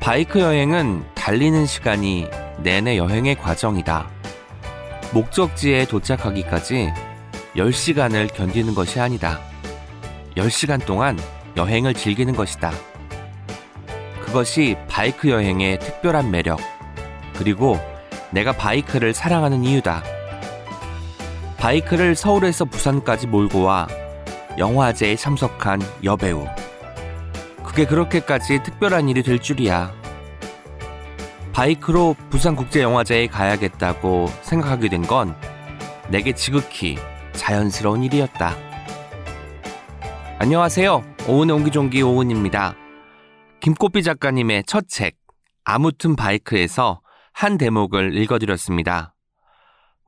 바이크 여행은 달리는 시간이 내내 여행의 과정이다. 목적지에 도착하기까지 10시간을 견디는 것이 아니다. 10시간 동안 여행을 즐기는 것이다. 그것이 바이크 여행의 특별한 매력, 그리고 내가 바이크를 사랑하는 이유다. 바이크를 서울에서 부산까지 몰고 와 영화제에 참석한 여배우. 그게 그렇게까지 특별한 일이 될 줄이야. 바이크로 부산국제영화제에 가야겠다고 생각하게 된 건 내게 지극히 자연스러운 일이었다. 안녕하세요. 오은의 옹기종기 오은입니다. 김꽃비 작가님의 첫 책, 아무튼 바이크에서 한 대목을 읽어드렸습니다.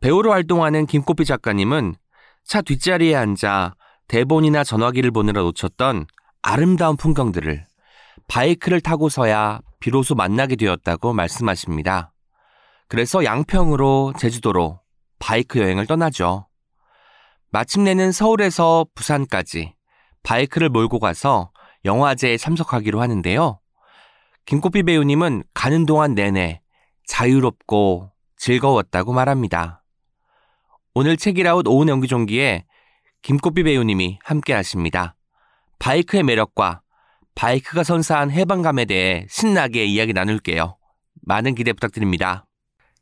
배우로 활동하는 김꽃비 작가님은 차 뒷자리에 앉아 대본이나 전화기를 보느라 놓쳤던 아름다운 풍경들을 바이크를 타고서야 비로소 만나게 되었다고 말씀하십니다. 그래서 양평으로 제주도로 바이크 여행을 떠나죠. 마침내는 서울에서 부산까지 바이크를 몰고 가서 영화제에 참석하기로 하는데요. 김꽃비 배우님은 가는 동안 내내 자유롭고 즐거웠다고 말합니다. 오늘 책읽아웃 오은의 옹기종기에 김꽃비 배우님이 함께 하십니다. 바이크의 매력과 바이크가 선사한 해방감에 대해 신나게 이야기 나눌게요. 많은 기대 부탁드립니다.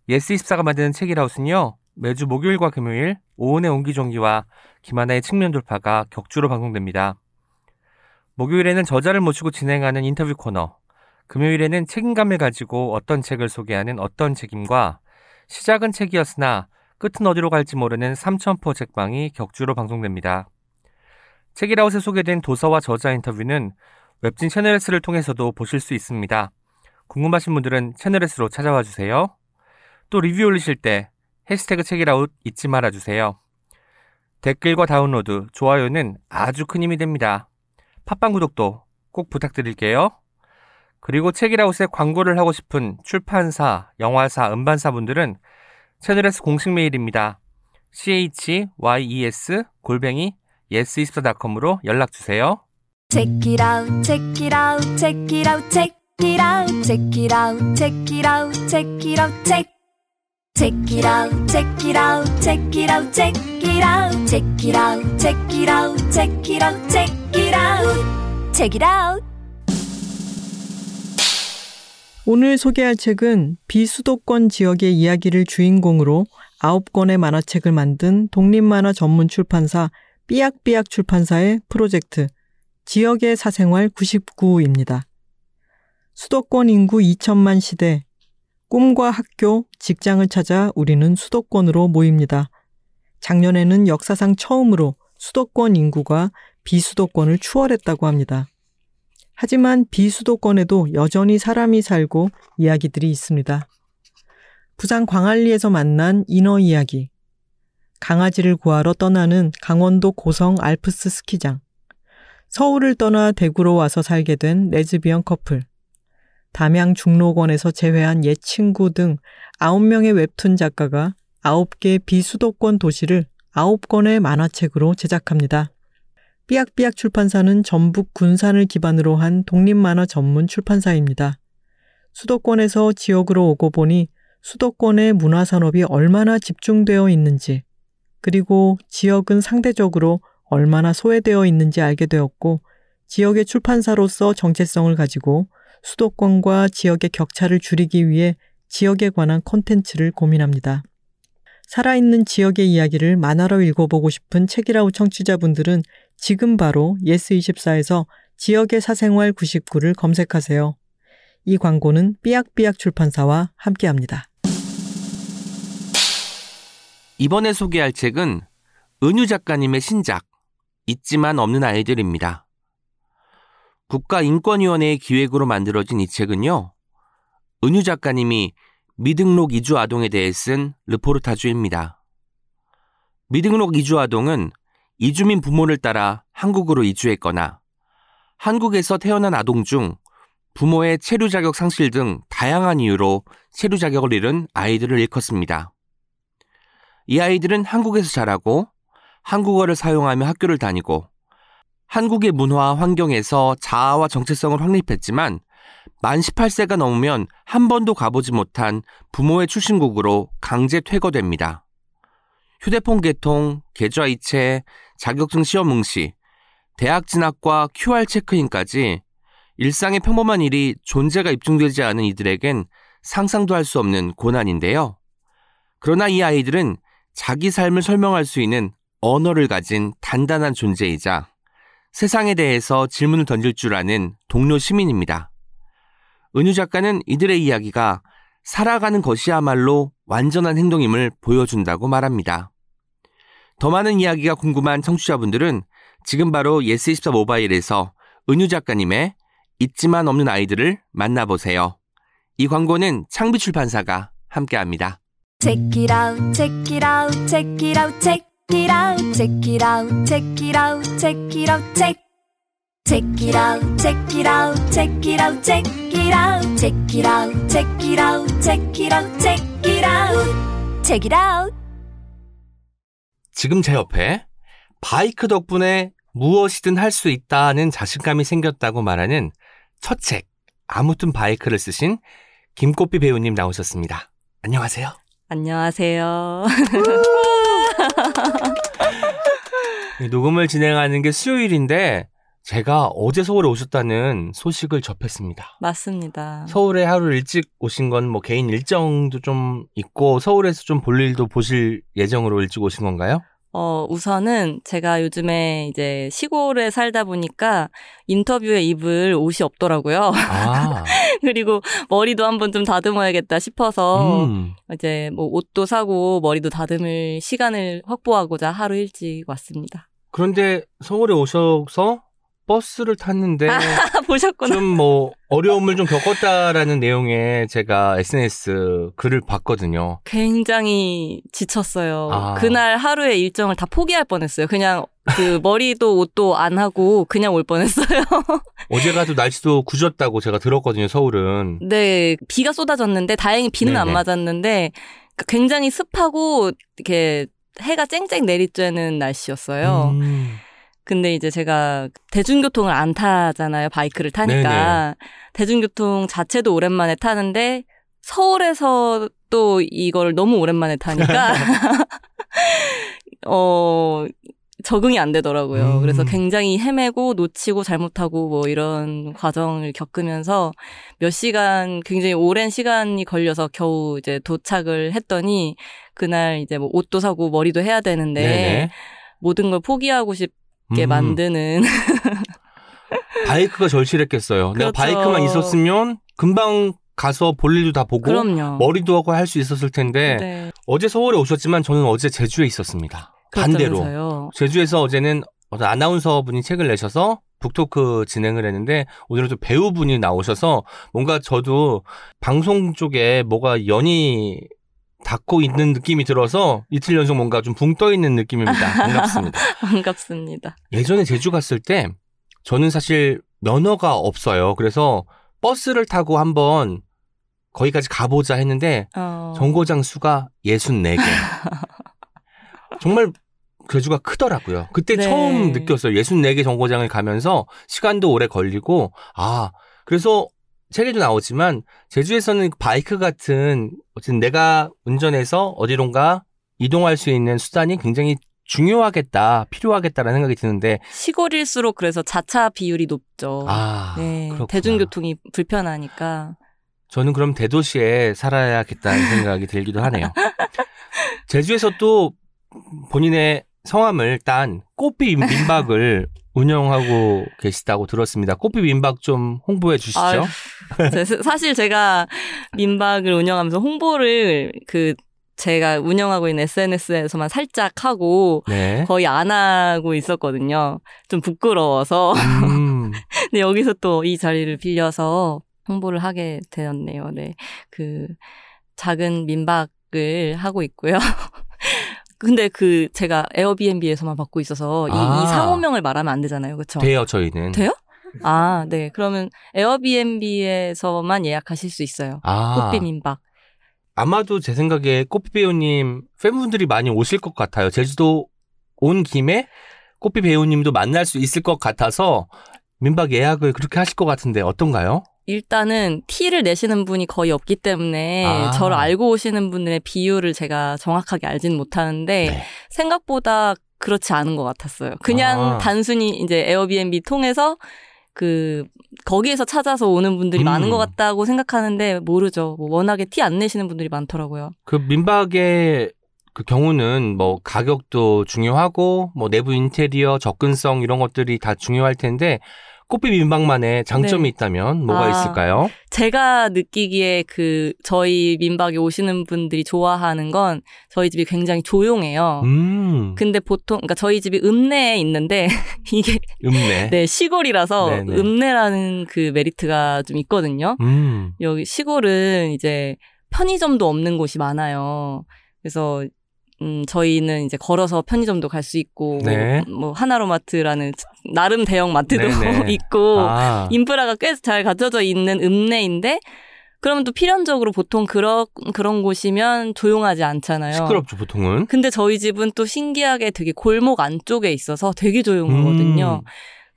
예스24가 만드는 책읽아웃은요, 매주 목요일과 금요일 오은의 옹기종기와 김하나의 측면 돌파가 격주로 방송됩니다. 목요일에는 저자를 모시고 진행하는 인터뷰 코너, 금요일에는 책임감을 가지고 어떤 책을 소개하는 어떤 책임과 시작은 책이었으나 끝은 어디로 갈지 모르는 삼천포 책방이 격주로 방송됩니다. 책이라웃에 소개된 도서와 저자 인터뷰는 웹진 채널S를 통해서도 보실 수 있습니다. 궁금하신 분들은 채널S로 찾아와 주세요. 또 리뷰 올리실 때 해시태그 책이라웃 잊지 말아 주세요. 댓글과 다운로드, 좋아요는 아주 큰 힘이 됩니다. 팟빵 구독도 꼭 부탁드릴게요. 그리고 책이라웃에 광고를 하고 싶은 출판사, 영화사, 음반사 분들은 채널S 공식 메일입니다. chyes 골뱅이 yes24.com으로 연락 주세요. Check it out, check it out, check it out, check it out, check it out, check it out, check it out, check. Check it out, check it out, check it out, check it out, check it out, check it out, check it out, check it out, check it out. 오늘 소개할 책은 비수도권 지역의 이야기를 주인공으로 아홉 권의 만화책을 만든 독립만화 전문 출판사 삐약삐약 출판사의 프로젝트 지역의 사생활 99입니다. 수도권 인구 2천만 시대 꿈과 학교, 직장을 찾아 우리는 수도권으로 모입니다. 작년에는 역사상 처음으로 수도권 인구가 비수도권을 추월했다고 합니다. 하지만 비수도권에도 여전히 사람이 살고 이야기들이 있습니다. 부산 광안리에서 만난 인어 이야기. 강아지를 구하러 떠나는 강원도 고성 알프스 스키장. 서울을 떠나 대구로 와서 살게 된 레즈비언 커플. 담양 중록원에서 재회한 옛 친구 등 9명의 웹툰 작가가 9개 비수도권 도시를 9권의 만화책으로 제작합니다. 삐약삐약 출판사는 전북 군산을 기반으로 한 독립만화 전문 출판사입니다. 수도권에서 지역으로 오고 보니 수도권의 문화산업이 얼마나 집중되어 있는지, 그리고 지역은 상대적으로 얼마나 소외되어 있는지 알게 되었고, 지역의 출판사로서 정체성을 가지고 수도권과 지역의 격차를 줄이기 위해 지역에 관한 콘텐츠를 고민합니다. 살아있는 지역의 이야기를 만화로 읽어보고 싶은 책이라우 청취자분들은 지금 바로 예스24에서 지역의 사생활 99를 검색하세요. 이 광고는 삐약삐약 출판사와 함께합니다. 이번에 소개할 책은 은유 작가님의 신작 있지만 없는 아이들입니다. 국가인권위원회의 기획으로 만들어진 이 책은요. 은유 작가님이 미등록 이주 아동에 대해 쓴 르포르타주입니다. 미등록 이주 아동은 이주민 부모를 따라 한국으로 이주했거나 한국에서 태어난 아동 중 부모의 체류 자격 상실 등 다양한 이유로 체류 자격을 잃은 아이들을 일컫습니다. 이 아이들은 한국에서 자라고 한국어를 사용하며 학교를 다니고 한국의 문화 환경에서 자아와 정체성을 확립했지만 만 18세가 넘으면 한 번도 가보지 못한 부모의 출신국으로 강제 퇴거됩니다. 휴대폰 개통, 계좌 이체, 자격증 시험 응시, 대학 진학과 QR 체크인까지 일상의 평범한 일이 존재가 입증되지 않은 이들에겐 상상도 할 수 없는 고난인데요. 그러나 이 아이들은 자기 삶을 설명할 수 있는 언어를 가진 단단한 존재이자 세상에 대해서 질문을 던질 줄 아는 동료 시민입니다. 은유 작가는 이들의 이야기가 살아가는 것이야말로 완전한 행동임을 보여준다고 말합니다. 더 많은 이야기가 궁금한 청취자분들은 지금 바로 예스24 모바일에서 은유 작가님의 있지만 없는 아이들을 만나보세요. 이 광고는 창비 출판사가 함께합니다. Check it out, check it out, check it out, check it out, check it out, check it out, check it out, check. Check it out, check it out, check it out, check it out, check it out, check it out, check it out, check it out, check it out. 지금 제 옆에 바이크 덕분에 무엇이든 할 수 있다는 자신감이 생겼다고 말하는 첫 책, 아무튼 바이크를 쓰신 김꽃비 배우님 나오셨습니다. 안녕하세요. 안녕하세요. 녹음을 진행하는 게 수요일인데 제가 어제 서울에 오셨다는 소식을 접했습니다. 맞습니다. 서울에 하루 일찍 오신 건 뭐 개인 일정도 좀 있고 서울에서 좀 볼 일도 보실 예정으로 일찍 오신 건가요? 어, 우선은 제가 요즘에 이제 시골에 살다 보니까 인터뷰에 입을 옷이 없더라고요. 아, 그리고 머리도 한번 좀 다듬어야겠다 싶어서 음. 이제 뭐 옷도 사고 머리도 다듬을 시간을 확보하고자 하루 일찍 왔습니다. 그런데 서울에 오셔서 버스를 탔는데 아, 보셨구나. 좀 뭐 어려움을 좀 겪었다라는 내용의 제가 SNS 글을 봤거든요. 굉장히 지쳤어요. 아. 그날 하루의 일정을 다 포기할 뻔했어요. 그냥 그 머리도 옷도 안 하고 그냥 올 뻔했어요. 어제 가도 날씨도 굳었다고 제가 들었거든요, 서울은. 네, 비가 쏟아졌는데 다행히 비는 안 네네. 맞았는데 그러니까 굉장히 습하고 이렇게 해가 쨍쨍 내리쬐는 날씨였어요. 음. 근데 이제 제가 대중교통을 안 타잖아요. 바이크를 타니까. 대중교통 자체도 오랜만에 타는데 서울에서 또 이걸 너무 오랜만에 타니까 어 적응이 안 되더라고요. 음. 그래서 굉장히 헤매고 놓치고 잘못하고 뭐 이런 과정을 겪으면서 몇 시간 굉장히 오랜 시간이 걸려서 겨우 이제 도착을 했더니 그날 이제 뭐 옷도 사고 머리도 해야 되는데 네네. 모든 걸 포기하고 싶게 음. 만드는 바이크가 절실했겠어요. 내가 그렇죠. 바이크만 있었으면 금방 가서 볼 일도 다 보고 그럼요. 머리도 하고 할 수 있었을 텐데 네. 어제 서울에 오셨지만 저는 어제 제주에 있었습니다. 반대로 그렇다면서요. 제주에서 어제는 어떤 아나운서 분이 책을 내셔서 북토크 진행을 했는데 오늘은 또 배우분이 나오셔서 뭔가 저도 방송 쪽에 뭐가 연이 닿고 있는 느낌이 들어서 이틀 연속 뭔가 좀 붕 떠 있는 느낌입니다. 반갑습니다. 반갑습니다. 예전에 제주 갔을 때 저는 사실 면허가 없어요. 그래서 버스를 타고 한번 거기까지 가보자 했는데 어. 정거장 수가 64개. 정말 제주가 크더라고요. 그때 네. 처음 느꼈어요. 64개 정거장을 가면서 시간도 오래 걸리고, 아, 그래서 책에도 나오지만 제주에서는 바이크 같은 어쨌든 내가 운전해서 어디론가 이동할 수 있는 수단이 굉장히 중요하겠다, 필요하겠다라는 생각이 드는데, 시골일수록 그래서 자차 비율이 높죠. 아, 네, 그렇구나. 대중교통이 불편하니까. 저는 그럼 대도시에 살아야겠다는 생각이 들기도 하네요. 제주에서 또 본인의 성함을 딴 꽃비 민박을 운영하고 계시다고 들었습니다. 꽃비 민박 좀 홍보해 주시죠. 아유, 제- 사실 제가 민박을 운영하면서 홍보를 그 제가 운영하고 있는 SNS에서만 살짝 하고 네. 거의 안 하고 있었거든요. 좀 부끄러워서. 음, 근데 여기서 또 이 자리를 빌려서 홍보를 하게 되었네요. 네. 그 작은 민박을 하고 있고요. 근데 그 제가 에어비앤비에서만 받고 있어서 이, 아. 이 상호명을 말하면 안 되잖아요. 그렇죠? 돼요, 저희는. 돼요? 아, 네. 그러면 에어비앤비에서만 예약하실 수 있어요. 아, 꽃비 민박. 아마도 제 생각에 꽃비 배우님 팬분들이 많이 오실 것 같아요. 제주도 온 김에 꽃비 배우님도 만날 수 있을 것 같아서 민박 예약을 그렇게 하실 것 같은데 어떤가요? 일단은 티를 내시는 분이 거의 없기 때문에 아. 저를 알고 오시는 분들의 비율을 제가 정확하게 알지는 못하는데 네. 생각보다 그렇지 않은 것 같았어요. 그냥 아. 단순히 이제 에어비앤비 통해서 그 거기에서 찾아서 오는 분들이 음. 많은 것 같다고 생각하는데 모르죠. 뭐 워낙에 티 안 내시는 분들이 많더라고요. 그 민박의 그 경우는 뭐 가격도 중요하고 뭐 내부 인테리어 접근성 이런 것들이 다 중요할 텐데 꽃빛 민박만의 장점이 네. 있다면 뭐가 아. 있을까요? 제가 느끼기에 그 저희 민박에 오시는 분들이 좋아하는 건 저희 집이 굉장히 조용해요. 음, 근데 보통 그러니까 저희 집이 읍내에 있는데 이게 읍내. 네 시골이라서 네네. 읍내라는 그 메리트가 좀 있거든요. 음, 여기 시골은 이제 편의점도 없는 곳이 많아요. 그래서 음 저희는 이제 걸어서 편의점도 갈 수 있고 네. 뭐 하나로마트라는 나름 대형 마트도 네네. 있고 아, 인프라가 꽤 잘 갖춰져 있는 읍내인데 그러면 또 필연적으로 보통 그런 그런 곳이면 조용하지 않잖아요. 시끄럽죠 보통은. 근데 저희 집은 또 신기하게 되게 골목 안쪽에 있어서 되게 조용하거든요. 음.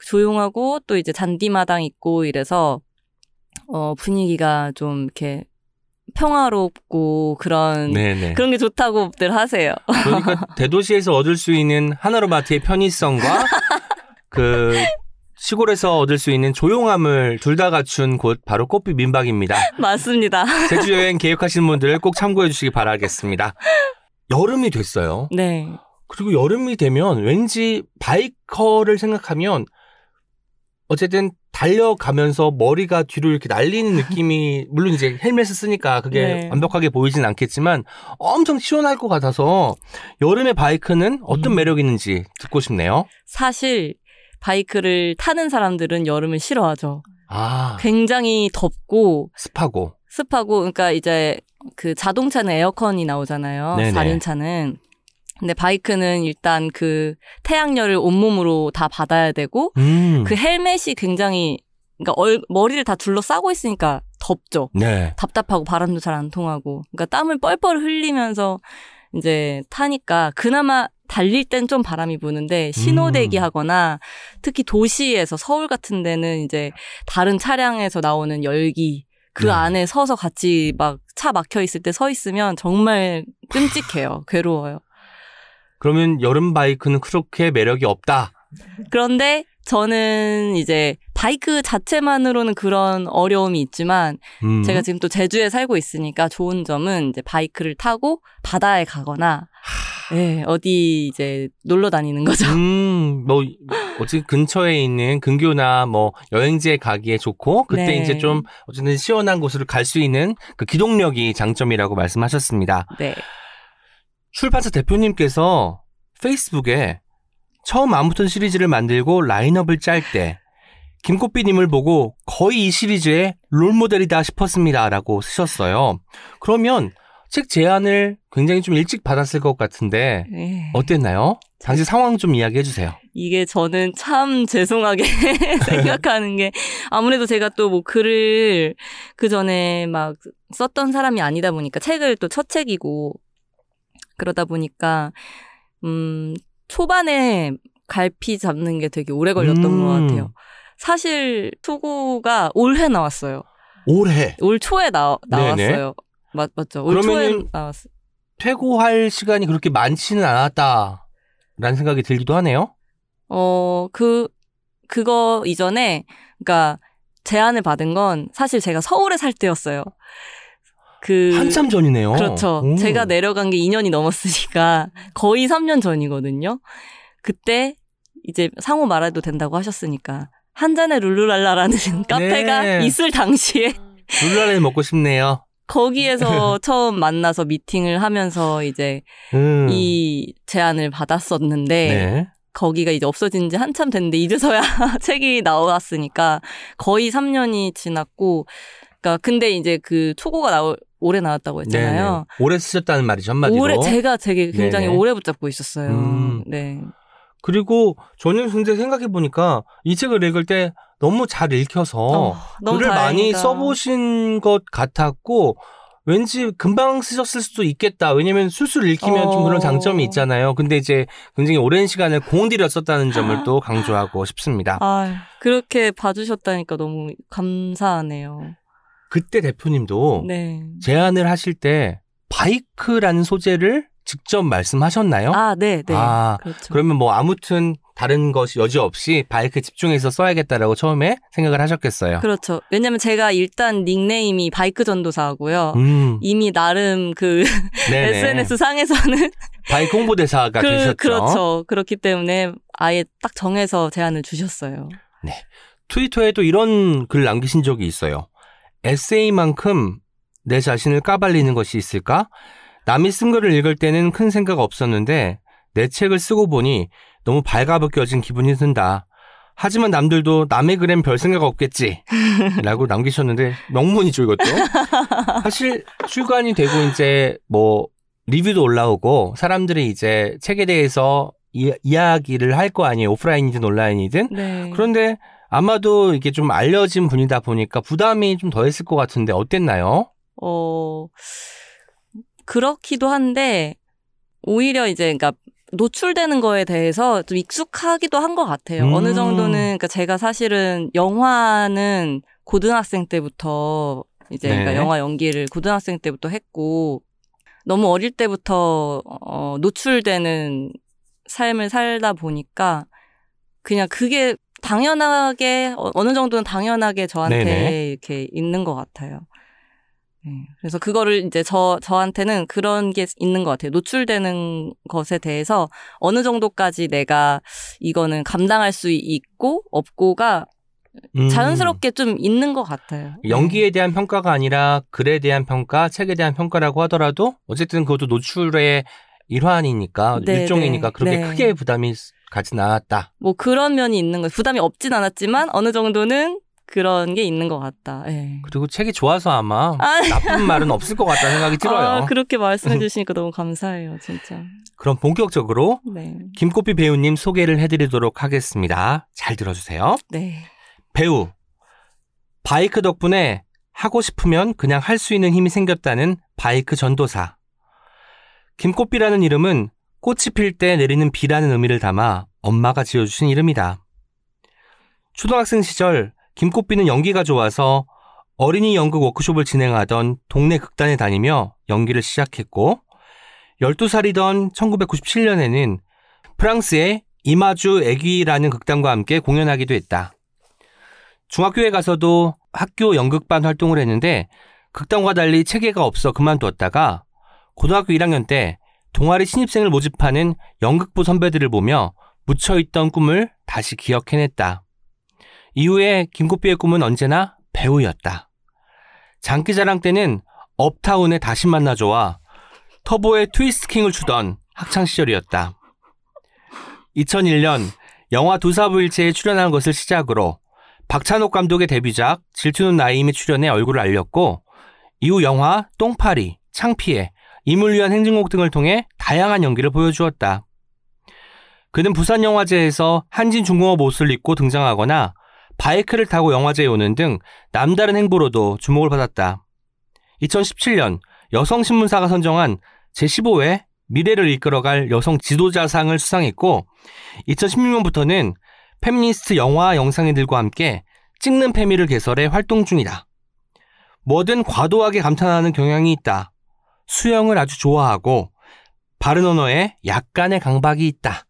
조용하고 또 이제 잔디마당 있고 이래서 어 분위기가 좀 이렇게 평화롭고 그런 네네. 그런 게 좋다고들 하세요. 그러니까 대도시에서 얻을 수 있는 하나로마트의 편의성과 그 시골에서 얻을 수 있는 조용함을 둘 다 갖춘 곳 바로 꽃빛 민박입니다. 맞습니다. 제주 여행 계획하시는 분들 꼭 참고해 주시기 바라겠습니다. 여름이 됐어요. 네. 그리고 여름이 되면 왠지 바이커를 생각하면 어쨌든 달려가면서 머리가 뒤로 이렇게 날리는 느낌이 물론 이제 헬멧을 쓰니까 그게 네. 완벽하게 보이진 않겠지만 엄청 시원할 것 같아서 여름의 바이크는 어떤 음. 매력이 있는지 듣고 싶네요. 사실 바이크를 타는 사람들은 여름을 싫어하죠. 아 굉장히 덥고 습하고 습하고 그러니까 이제 그 자동차는 에어컨이 나오잖아요. 네네. 4륜차는. 근데 바이크는 일단 그 태양열을 온몸으로 다 받아야 되고 음. 그 헬멧이 굉장히 그러니까 얼, 머리를 다 둘러싸고 있으니까 덥죠. 네. 답답하고 바람도 잘 안 통하고. 그러니까 땀을 뻘뻘 흘리면서 이제 타니까 그나마 달릴 땐 좀 바람이 부는데 신호대기 음. 하거나 특히 도시에서 서울 같은 데는 이제 다른 차량에서 나오는 열기 그 네. 안에 서서 같이 막 차 막혀 있을 때 서 있으면 정말 끔찍해요. 괴로워요. 그러면 여름 바이크는 그렇게 매력이 없다. 그런데 저는 이제 바이크 자체만으로는 그런 어려움이 있지만 음. 제가 지금 또 제주에 살고 있으니까 좋은 점은 이제 바이크를 타고 바다에 가거나 예, 어디 이제 놀러 다니는 거죠. 음, 뭐, 어찌 근처에 있는 근교나 뭐 여행지에 가기에 좋고, 그때 네. 이제 좀 어쨌든 시원한 곳으로 갈 수 있는 그 기동력이 장점이라고 말씀하셨습니다. 네. 출판사 대표님께서 페이스북에 처음 아무튼 시리즈를 만들고 라인업을 짤 때, 김꽃비님을 보고 거의 이 시리즈의 롤모델이다 싶었습니다 라고 쓰셨어요. 그러면 책 제안을 굉장히 좀 일찍 받았을 것 같은데, 예. 어땠나요? 당시 상황 좀 이야기해 주세요. 이게 저는 참 죄송하게 생각하는 게 아무래도 제가 또 뭐 글을 그 전에 막 썼던 사람이 아니다 보니까 책을 또 첫 책이고 그러다 보니까 음 초반에 갈피 잡는 게 되게 오래 걸렸던 음. 것 같아요. 사실 투구가 올해 나왔어요. 올해 올 초에 나. 나왔어요. 맞, 맞죠. 올 초에 나왔어요. 퇴고할 시간이 그렇게 많지는 않았다라는 생각이 들기도 하네요. 어, 그, 그거 이전에, 그니까, 제안을 받은 건 사실 제가 서울에 살 때였어요. 그. 한참 전이네요. 그렇죠. 오. 제가 내려간 게 2년이 넘었으니까 거의 3년 전이거든요. 그때 이제 상호 말해도 된다고 하셨으니까 한 잔의 룰루랄라라는 카페가 네. 있을 당시에 룰라를 먹고 싶네요. 거기에서 처음 만나서 미팅을 하면서 이제 음. 이 제안을 받았었는데 네. 거기가 이제 없어진 지 한참 됐는데 이제서야 책이 나왔으니까 거의 3년이 지났고 그러니까 근데 이제 그 초고가 나올 올해 나왔다고 했잖아요. 네네. 오래 쓰셨다는 말이죠 한마디로. 올해 제가 되게 굉장히 네네. 오래 붙잡고 있었어요. 음. 네. 그리고 저는 근데 생각해 보니까 이 책을 읽을 때 너무 잘 읽혀서 어, 너무 글을 많이 다행이다. 써보신 것 같았고 왠지 금방 쓰셨을 수도 있겠다. 왜냐면 술술 읽히면 좀 그런 어. 장점이 있잖아요. 근데 이제 굉장히 오랜 시간을 공들여 썼다는 점을 또 강조하고 싶습니다. 아, 그렇게 봐주셨다니까 너무 감사하네요. 그때 대표님도 네. 제안을 하실 때 바이크라는 소재를 직접 말씀하셨나요? 아, 네, 네. 아, 그렇죠. 그러면 뭐 아무튼 다른 것이 여지 없이 바이크에 집중해서 써야겠다라고 처음에 생각을 하셨겠어요. 그렇죠. 왜냐면 제가 일단 닉네임이 바이크 전도사고요. 음, 이미 나름 그. SNS 상에서는 바이크 홍보대사가 그, 되셨죠. 그렇죠. 그렇기 때문에 아예 딱 정해서 제안을 주셨어요. 트위터에 도 이런 글 남기신 적이 있어요. 에세이만큼 내 자신을 까발리는 것이 있을까? 남이 쓴 글을 읽을 때는 큰 생각 없었는데 내 책을 쓰고 보니 너무 발가벗겨진 기분이 든다. 하지만 남들도 남의 글엔 별 생각 없겠지. 라고 남기셨는데 명문이죠 이것도. 사실 출간이 되고 이제 뭐 리뷰도 올라오고 사람들이 이제 책에 대해서 이, 이야기를 할 거 아니에요. 오프라인이든 온라인이든. 네. 그런데 아마도 이게 좀 알려진 분이다 보니까 부담이 좀 덜했을 것 같은데 어땠나요? 어, 그렇기도 한데, 오히려 이제, 그러니까, 노출되는 거에 대해서 좀 익숙하기도 한 것 같아요. 음. 어느 정도는, 그러니까 제가 사실은 영화는 고등학생 때부터, 이제, 네. 그러니까 영화 연기를 고등학생 때부터 했고, 너무 어릴 때부터, 어, 노출되는 삶을 살다 보니까, 그냥 그게 당연하게, 어, 어느 정도는 당연하게 저한테 네네. 이렇게 있는 것 같아요. 네. 그래서 그거를 이제 저, 저한테는 그런 게 있는 것 같아요. 노출되는 것에 대해서 어느 정도까지 내가 이거는 감당할 수 있고 없고가 음. 자연스럽게 좀 있는 것 같아요. 연기에 대한 평가가 아니라 글에 대한 평가, 책에 대한 평가라고 하더라도 어쨌든 그것도 노출의 일환이니까 네, 일종이니까 네, 그렇게 네. 크게 부담이 가진 않았다. 뭐 그런 면이 있는 거 부담이 없진 않았지만 어느 정도는 그런 게 있는 것 같다. 예. 그리고 책이 좋아서 아마 아, 나쁜 말은 없을 것 같다는 생각이 들어요. 아, 그렇게 말씀해 주시니까 너무 감사해요, 진짜. 그럼 본격적으로 네. 김꽃비 배우님 소개를 해드리도록 하겠습니다. 잘 들어주세요. 네. 배우. 바이크 덕분에 하고 싶으면 그냥 할 수 있는 힘이 생겼다는 바이크 전도사. 김꽃비라는 이름은 꽃이 필 때 내리는 비라는 의미를 담아 엄마가 지어주신 이름이다. 초등학생 시절 김꽃비는 연기가 좋아서 어린이 연극 워크숍을 진행하던 동네 극단에 다니며 연기를 시작했고 12살이던 1997년에는 프랑스의 이마주 애기라는 극단과 함께 공연하기도 했다. 중학교에 가서도 학교 연극반 활동을 했는데 극단과 달리 체계가 없어 그만두었다가 고등학교 1학년 때 동아리 신입생을 모집하는 연극부 선배들을 보며 묻혀있던 꿈을 다시 기억해냈다. 이후에 김꽃비의 꿈은 언제나 배우였다. 장기자랑 때는 업타운의 다시 만나줘와 터보의 트위스트킹을 추던 학창시절이었다. 2001년 영화 두사부일체에 출연한 것을 시작으로 박찬욱 감독의 데뷔작 질투는 나이임에 출연해 얼굴을 알렸고 이후 영화 똥파리, 창피해, 임을 위한 행진곡 등을 통해 다양한 연기를 보여주었다. 그는 부산 영화제에서 한진 중공업 옷을 입고 등장하거나 바이크를 타고 영화제에 오는 등 남다른 행보로도 주목을 받았다. 2017년 여성신문사가 선정한 제15회 미래를 이끌어갈 여성 지도자상을 수상했고 2016년부터는 페미니스트 영화 영상인들과 함께 찍는 페미를 개설해 활동 중이다. 뭐든 과도하게 감탄하는 경향이 있다. 수영을 아주 좋아하고 바른 언어에 약간의 강박이 있다.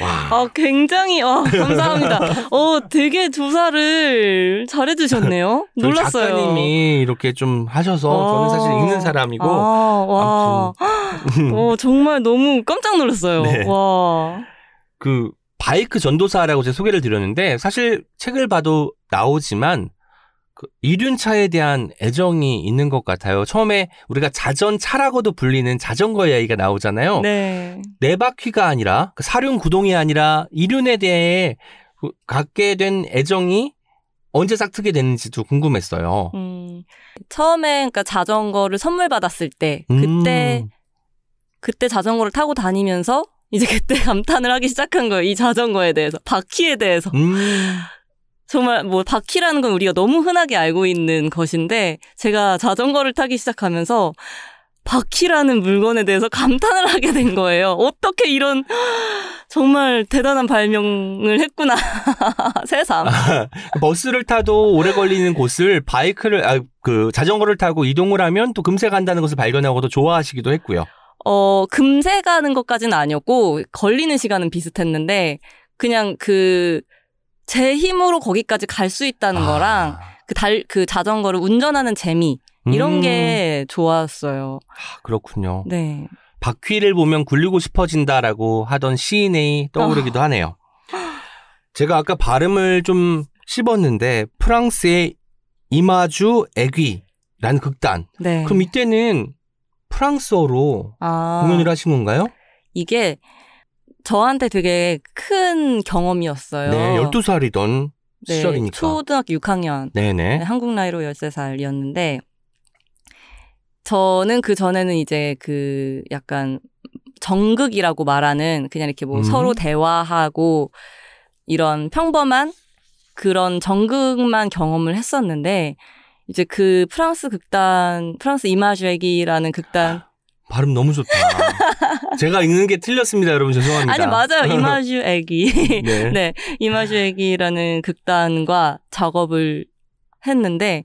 와. 아, 굉장히, 와, 감사합니다. 어, 되게 조사를 잘해주셨네요. 놀랐어요. 작가님이 이렇게 좀 하셔서 저는 사실 아. 읽는 사람이고 아, 와. 어, 정말 너무 깜짝 놀랐어요. 네. 와. 그 바이크 전도사라고 제가 소개를 드렸는데 사실 책을 봐도 나오지만 그 이륜차에 대한 애정이 있는 것 같아요. 처음에 우리가 자전차라고도 불리는 자전거 이야기가 나오잖아요. 네. 네 바퀴가 아니라 그 사륜 구동이 아니라 이륜에 대해 그 갖게 된 애정이 언제 싹트게 됐는지도 궁금했어요. 음, 처음에, 그러니까 자전거를 선물 받았을 때, 그때, 음, 그때 자전거를 타고 다니면서, 이제 그때 감탄을 하기 시작한 거예요. 이 자전거에 대해서. 바퀴에 대해서. 음, 정말 뭐 바퀴라는 건 우리가 너무 흔하게 알고 있는 것인데 제가 자전거를 타기 시작하면서 바퀴라는 물건에 대해서 감탄을 하게 된 거예요. 어떻게 이런 정말 대단한 발명을 했구나. 새삼. 버스를 타도 오래 걸리는 곳을 바이크를 아, 그 자전거를 타고 이동을 하면 또 금세 간다는 것을 발견하고 도 좋아하시기도 했고요. 어, 금세 가는 것까지는 아니었고 걸리는 시간은 비슷했는데 그냥 그 제 힘으로 거기까지 갈 수 있다는 아. 거랑 그 달 그 자전거를 운전하는 재미 이런 음, 게 좋았어요. 아, 그렇군요. 네. 바퀴를 보면 굴리고 싶어진다라고 하던 시인이 떠오르기도 하네요. 제가 아까 발음을 좀 씹었는데 프랑스의 이마주 애귀라는 극단. 네. 그럼 이때는 프랑스어로 아, 공연을 하신 건가요? 이게 저한테 되게 큰 경험이었어요. 네, 12살이던 네, 시절이니까. 초등학교 6학년. 네네. 네, 한국 나이로 13살이었는데 저는 그 전에는 이제 그 약간 정극이라고 말하는 그냥 이렇게 뭐 음. 서로 대화하고 이런 평범한 그런 정극만 경험을 했었는데 이제 그 프랑스 극단 프랑스 이마주액이라는 극단 발음 너무 좋다. 제가 읽는 게 틀렸습니다, 여러분. 죄송합니다. 아니 맞아요 이마주액이 네. 네, 이마주액이라는 극단과 작업을 했는데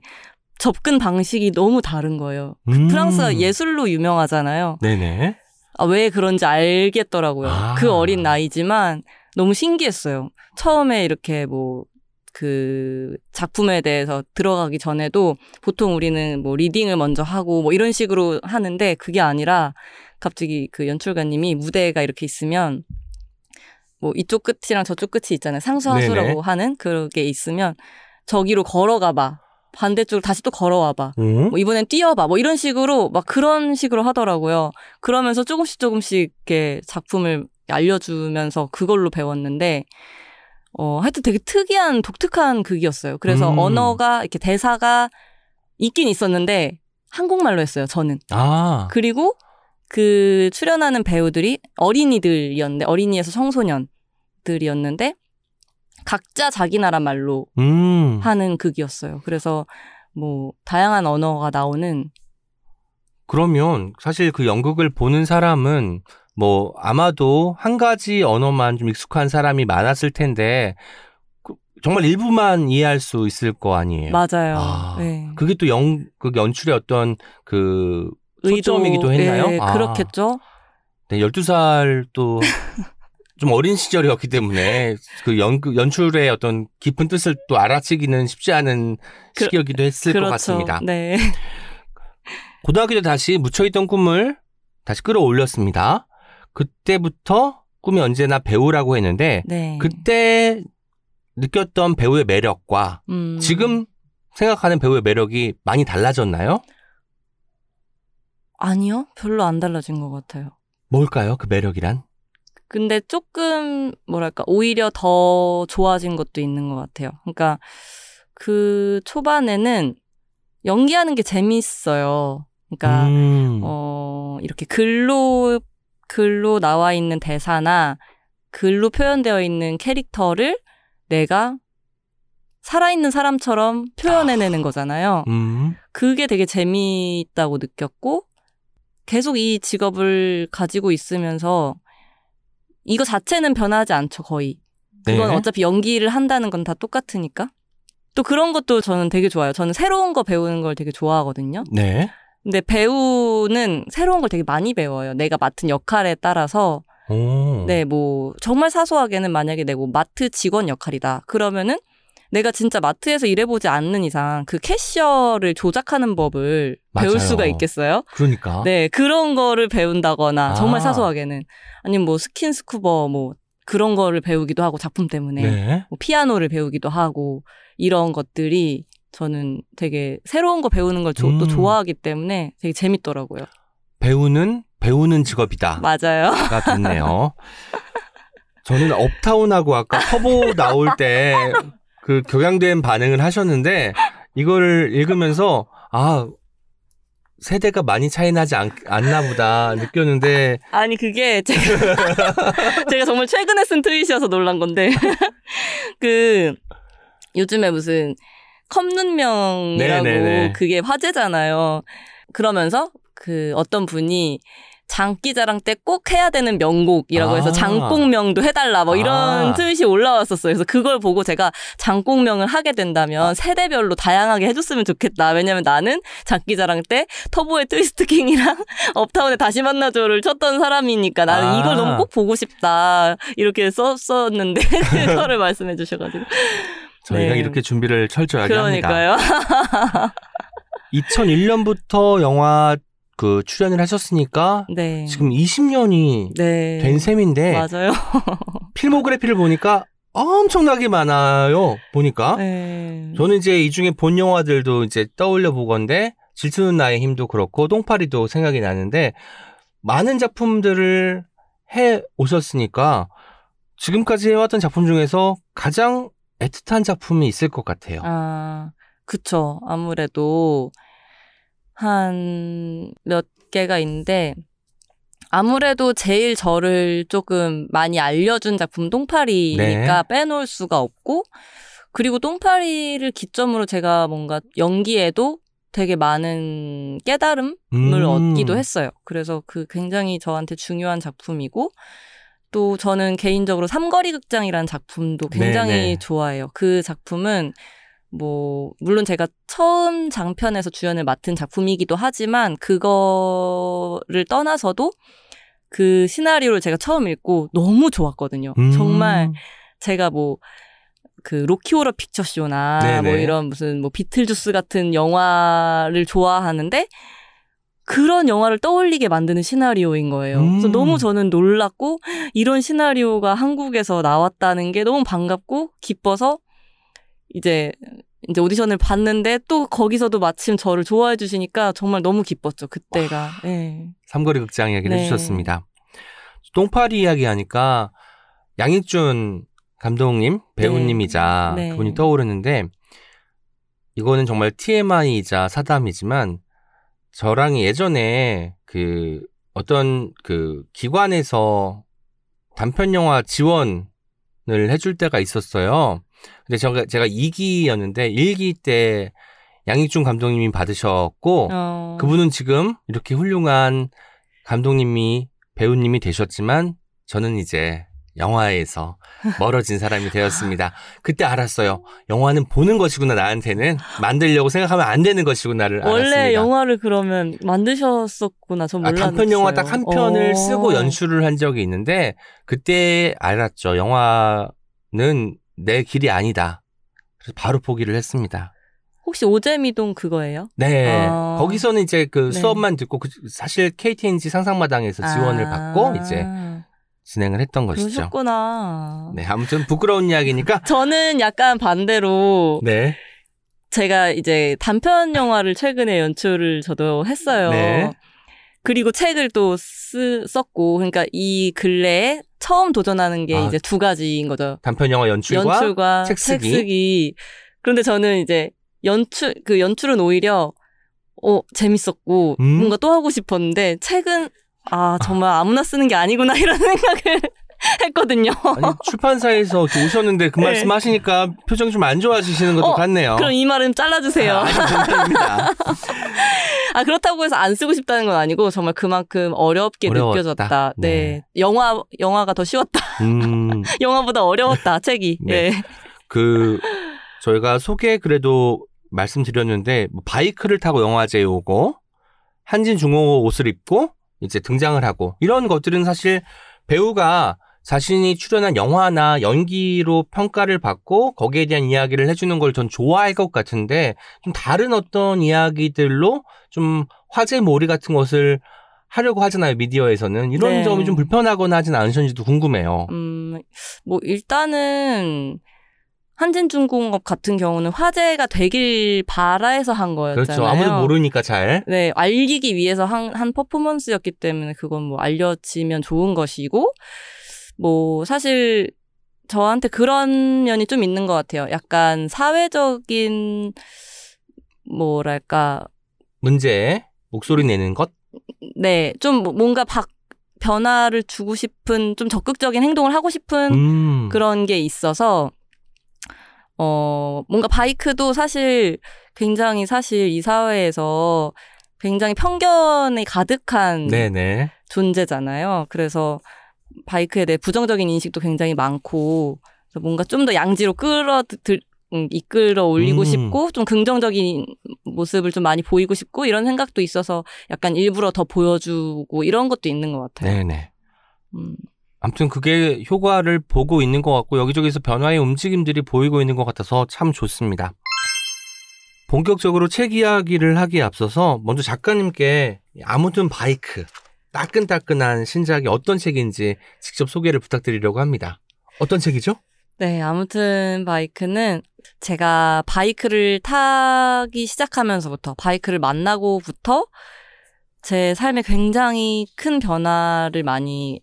접근 방식이 너무 다른 거예요. 음. 프랑스가 예술로 유명하잖아요. 네네. 아, 왜 그런지 알겠더라고요. 아. 그 어린 나이지만 너무 신기했어요. 처음에 이렇게 뭐, 그 작품에 대해서 들어가기 전에도 보통 우리는 뭐 리딩을 먼저 하고 뭐 이런 식으로 하는데 그게 아니라 갑자기 그 연출가님이 무대가 이렇게 있으면 뭐 이쪽 끝이랑 저쪽 끝이 있잖아요. 상수하수라고 네네. 하는 그게 있으면 저기로 걸어가 봐. 반대쪽으로 다시 또 걸어와 봐. 음? 뭐 이번엔 뛰어봐. 뭐 이런 식으로 막 그런 식으로 하더라고요. 그러면서 조금씩 조금씩 이렇게 작품을 알려주면서 그걸로 배웠는데, 어, 하여튼 되게 특이한 독특한 극이었어요. 그래서 음. 언어가 이렇게 대사가 있긴 있었는데 한국말로 했어요. 저는. 아. 그리고 그 출연하는 배우들이 어린이들이었는데 어린이에서 청소년들이었는데 각자 자기 나라 말로 음. 하는 극이었어요. 그래서 뭐 다양한 언어가 나오는 그러면 사실 그 연극을 보는 사람은 뭐 아마도 한 가지 언어만 좀 익숙한 사람이 많았을 텐데 그 정말 일부만 이해할 수 있을 거 아니에요. 맞아요. 아, 네. 그게 또 연극 연출의 어떤 그 초점이기도 했나요? 네, 아. 그렇겠죠. 네, 12살 또 좀 어린 시절이었기 때문에 그 연극 연출의 어떤 깊은 뜻을 또 알아채기는 쉽지 않은 그- 시기이기도 했을 그렇죠. 것 같습니다. 네. 고등학교 때 다시 묻혀있던 꿈을 다시 끌어올렸습니다. 그때부터 꿈이 언제나 배우라고 했는데 네. 그때 느꼈던 배우의 매력과 음. 지금 생각하는 배우의 매력이 많이 달라졌나요? 아니요. 별로 안 달라진 것 같아요. 뭘까요? 그 매력이란? 근데 조금 뭐랄까 오히려 더 좋아진 것도 있는 것 같아요. 그러니까 그 초반에는 연기하는 게 재밌어요. 그러니까 음. 어 이렇게 글로 글로 나와 있는 대사나 글로 표현되어 있는 캐릭터를 내가 살아있는 사람처럼 표현해내는 거잖아요. 음. 그게 되게 재미있다고 느꼈고 계속 이 직업을 가지고 있으면서 이거 자체는 변하지 않죠 거의 그건 네. 어차피 연기를 한다는 건 다 똑같으니까 또 그런 것도 저는 되게 좋아요 저는 새로운 거 배우는 걸 되게 좋아하거든요 네. 근데 배우는 새로운 걸 되게 많이 배워요 내가 맡은 역할에 따라서 오. 네 뭐 정말 사소하게는 만약에 내가 뭐 마트 직원 역할이다 그러면은 내가 진짜 마트에서 일해보지 않는 이상 그 캐셔를 조작하는 법을 배울 맞아요. 수가 있겠어요? 그러니까. 네, 그런 거를 배운다거나 아. 정말 사소하게는 아니면 뭐 스킨 스쿠버 뭐 그런 거를 배우기도 하고 작품 때문에 네. 뭐 피아노를 배우기도 하고 이런 것들이 저는 되게 새로운 거 배우는 걸또 음. 좋아하기 때문에 되게 재밌더라고요. 배우는 배우는 직업이다. 맞아요. 가 됐네요. 저는 업타운하고 아까 터보 나올 때 그 격양된 반응을 하셨는데 이거를 읽으면서 아 세대가 많이 차이 나지 않, 않나 보다 느꼈는데 아니 그게 제가 제가 정말 최근에 쓴 트윗이어서 놀란 건데 그 요즘에 무슨 컵눈명이라고 네네네. 그게 화제잖아요. 그러면서 그 어떤 분이 장기자랑 때 꼭 해야 되는 명곡이라고 해서 아. 장곡명도 해달라 뭐 이런 아. 트윗이 올라왔었어요. 그래서 그걸 보고 제가 장곡명을 하게 된다면 세대별로 다양하게 해줬으면 좋겠다. 왜냐면 나는 장기자랑 때 터보의 트위스트 킹이랑 업타운의 다시 만나줘를 쳤던 사람이니까 나는 아. 이걸 너무 꼭 보고 싶다. 이렇게 썼었는데 그거를 말씀해 주셔가지고. 저희가 네. 이렇게 준비를 철저하게 합니다. 그러니까요. 2001년부터 영화 그 출연을 하셨으니까 네. 지금 20년이 네. 된 셈인데 맞아요. 필모그래피를 보니까 엄청나게 많아요. 보니까 네. 저는 이제 이 중에 본 영화들도 이제 떠올려 보건데 질투는 나의 힘도 그렇고 똥파리도 생각이 나는데 많은 작품들을 해 오셨으니까 지금까지 해왔던 작품 중에서 가장 애틋한 작품이 있을 것 같아요. 아, 그쵸. 아무래도 한 몇 개가 있는데, 아무래도 제일 저를 조금 많이 알려준 작품 똥파리니까 네. 빼놓을 수가 없고, 그리고 똥파리를 기점으로 제가 뭔가 연기에도 되게 많은 깨달음을 음. 얻기도 했어요. 그래서 그 굉장히 저한테 중요한 작품이고, 또 저는 개인적으로 삼거리 극장이라는 작품도 굉장히 네네. 좋아해요. 그 작품은 뭐 물론 제가 처음 장편에서 주연을 맡은 작품이기도 하지만 그거를 떠나서도 그 시나리오를 제가 처음 읽고 너무 좋았거든요. 음. 정말 제가 뭐 그 로키 호러 픽처 쇼나 네네. 뭐 이런 무슨 뭐 비틀주스 같은 영화를 좋아하는데 그런 영화를 떠올리게 만드는 시나리오인 거예요. 그래서 음. 너무 저는 놀랐고 이런 시나리오가 한국에서 나왔다는 게 너무 반갑고 기뻐서 이제 이제 오디션을 봤는데 또 거기서도 마침 저를 좋아해 주시니까 정말 너무 기뻤죠. 그때가. 예. 삼거리 극장 이야기를 네. 해주셨습니다. 똥파리 이야기 하니까 양익준 감독님, 배우님이자 네. 분이 떠오르는데 이거는 정말 TMI이자 사담이지만 저랑 예전에 그 어떤 그 기관에서 단편 영화 지원을 해줄 때가 있었어요. 근데 제가 제가 2기였는데 1기 때 양익준 감독님이 받으셨고 어. 그분은 지금 이렇게 훌륭한 감독님이 배우님이 되셨지만 저는 이제 영화에서 멀어진 사람이 되었습니다. 그때 알았어요. 영화는 보는 것이구나 나한테는 만들려고 생각하면 안 되는 것이구나를 원래 알았습니다. 영화를 그러면 만드셨었구나. 전 아, 몰랐어요. 단편 영화 딱 한 편을 어. 쓰고 연출을 한 적이 있는데 그때 알았죠. 영화는 내 길이 아니다. 그래서 바로 포기를 했습니다. 혹시 오재미동 그거예요? 네. 아. 거기서는 이제 그 네. 수업만 듣고 그 사실 KTNG 상상마당에서 지원을 아. 받고 이제 진행을 했던 것이죠. 그러셨구나. 네, 아무튼 부끄러운 이야기니까. 저는 약간 반대로 네. 제가 이제 단편 영화를 최근에 연출을 저도 했어요. 네. 그리고 책을 또 쓰, 썼고, 그러니까 이 근래에 처음 도전하는 게 아. 이제 두 가지인 거죠. 단편 영화 연출과, 연출과 책책 쓰기. 쓰기. 그런데 저는 이제 연출, 그 연출은 오히려, 어, 재밌었고, 음. 뭔가 또 하고 싶었는데, 책은, 아, 정말 아무나 쓰는 게 아니구나, 이런 생각을 했거든요. 아니, 출판사에서 오셨는데 그 네. 말씀 하시니까 표정이 좀 안 좋아지시는 것도 어, 같네요. 그럼 이 말은 잘라주세요. 아. 아 그렇다고 해서 안 쓰고 싶다는 건 아니고 정말 그만큼 어렵게 어려웠다. 느껴졌다. 네. 네. 영화 영화가 더 쉬웠다. 음, 영화보다 어려웠다 책이. 네. 네. 그, 저희가 소개 그래도 말씀드렸는데, 뭐 바이크를 타고 영화제에 오고, 한진 중호 옷을 입고, 이제 등장을 하고, 이런 것들은 사실 배우가 자신이 출연한 영화나 연기로 평가를 받고 거기에 대한 이야기를 해주는 걸 전 좋아할 것 같은데 좀 다른 어떤 이야기들로 좀 화제몰이 같은 것을 하려고 하잖아요 미디어에서는 이런 네. 점이 좀 불편하거나 하진 않으셨는지도 궁금해요. 음, 뭐 일단은 한진중공업 같은 경우는 화제가 되길 바라해서 한 거였잖아요. 그렇죠. 아무도 모르니까 잘. 네, 알리기 위해서 한, 한 퍼포먼스였기 때문에 그건 뭐 알려지면 좋은 것이고, 뭐, 사실 저한테 그런 면이 좀 있는 것 같아요. 약간 사회적인, 뭐랄까, 문제에 목소리 내는 것. 네, 좀 뭔가 박, 변화를 주고 싶은, 좀 적극적인 행동을 하고 싶은 음. 그런 게 있어서, 어, 뭔가 바이크도 사실 굉장히 사실 이 사회에서 굉장히 편견이 가득한 네네. 존재잖아요. 그래서 바이크에 대해 부정적인 인식도 굉장히 많고 뭔가 좀 더 양지로 끌어 들, 음, 이끌어 올리고 음. 싶고 좀 긍정적인 모습을 좀 많이 보이고 싶고 이런 생각도 있어서 약간 일부러 더 보여주고 이런 것도 있는 것 같아요. 네네. 음, 아무튼 그게 효과를 보고 있는 것 같고 여기저기서 변화의 움직임들이 보이고 있는 것 같아서 참 좋습니다. 본격적으로 책 이야기를 하기에 앞서서 먼저 작가님께 아무튼 바이크 따끈따끈한 신작이 어떤 책인지 직접 소개를 부탁드리려고 합니다. 어떤 책이죠? 네, 아무튼 바이크는 제가 바이크를 타기 시작하면서부터 바이크를 만나고부터 제 삶에 굉장히 큰 변화를 많이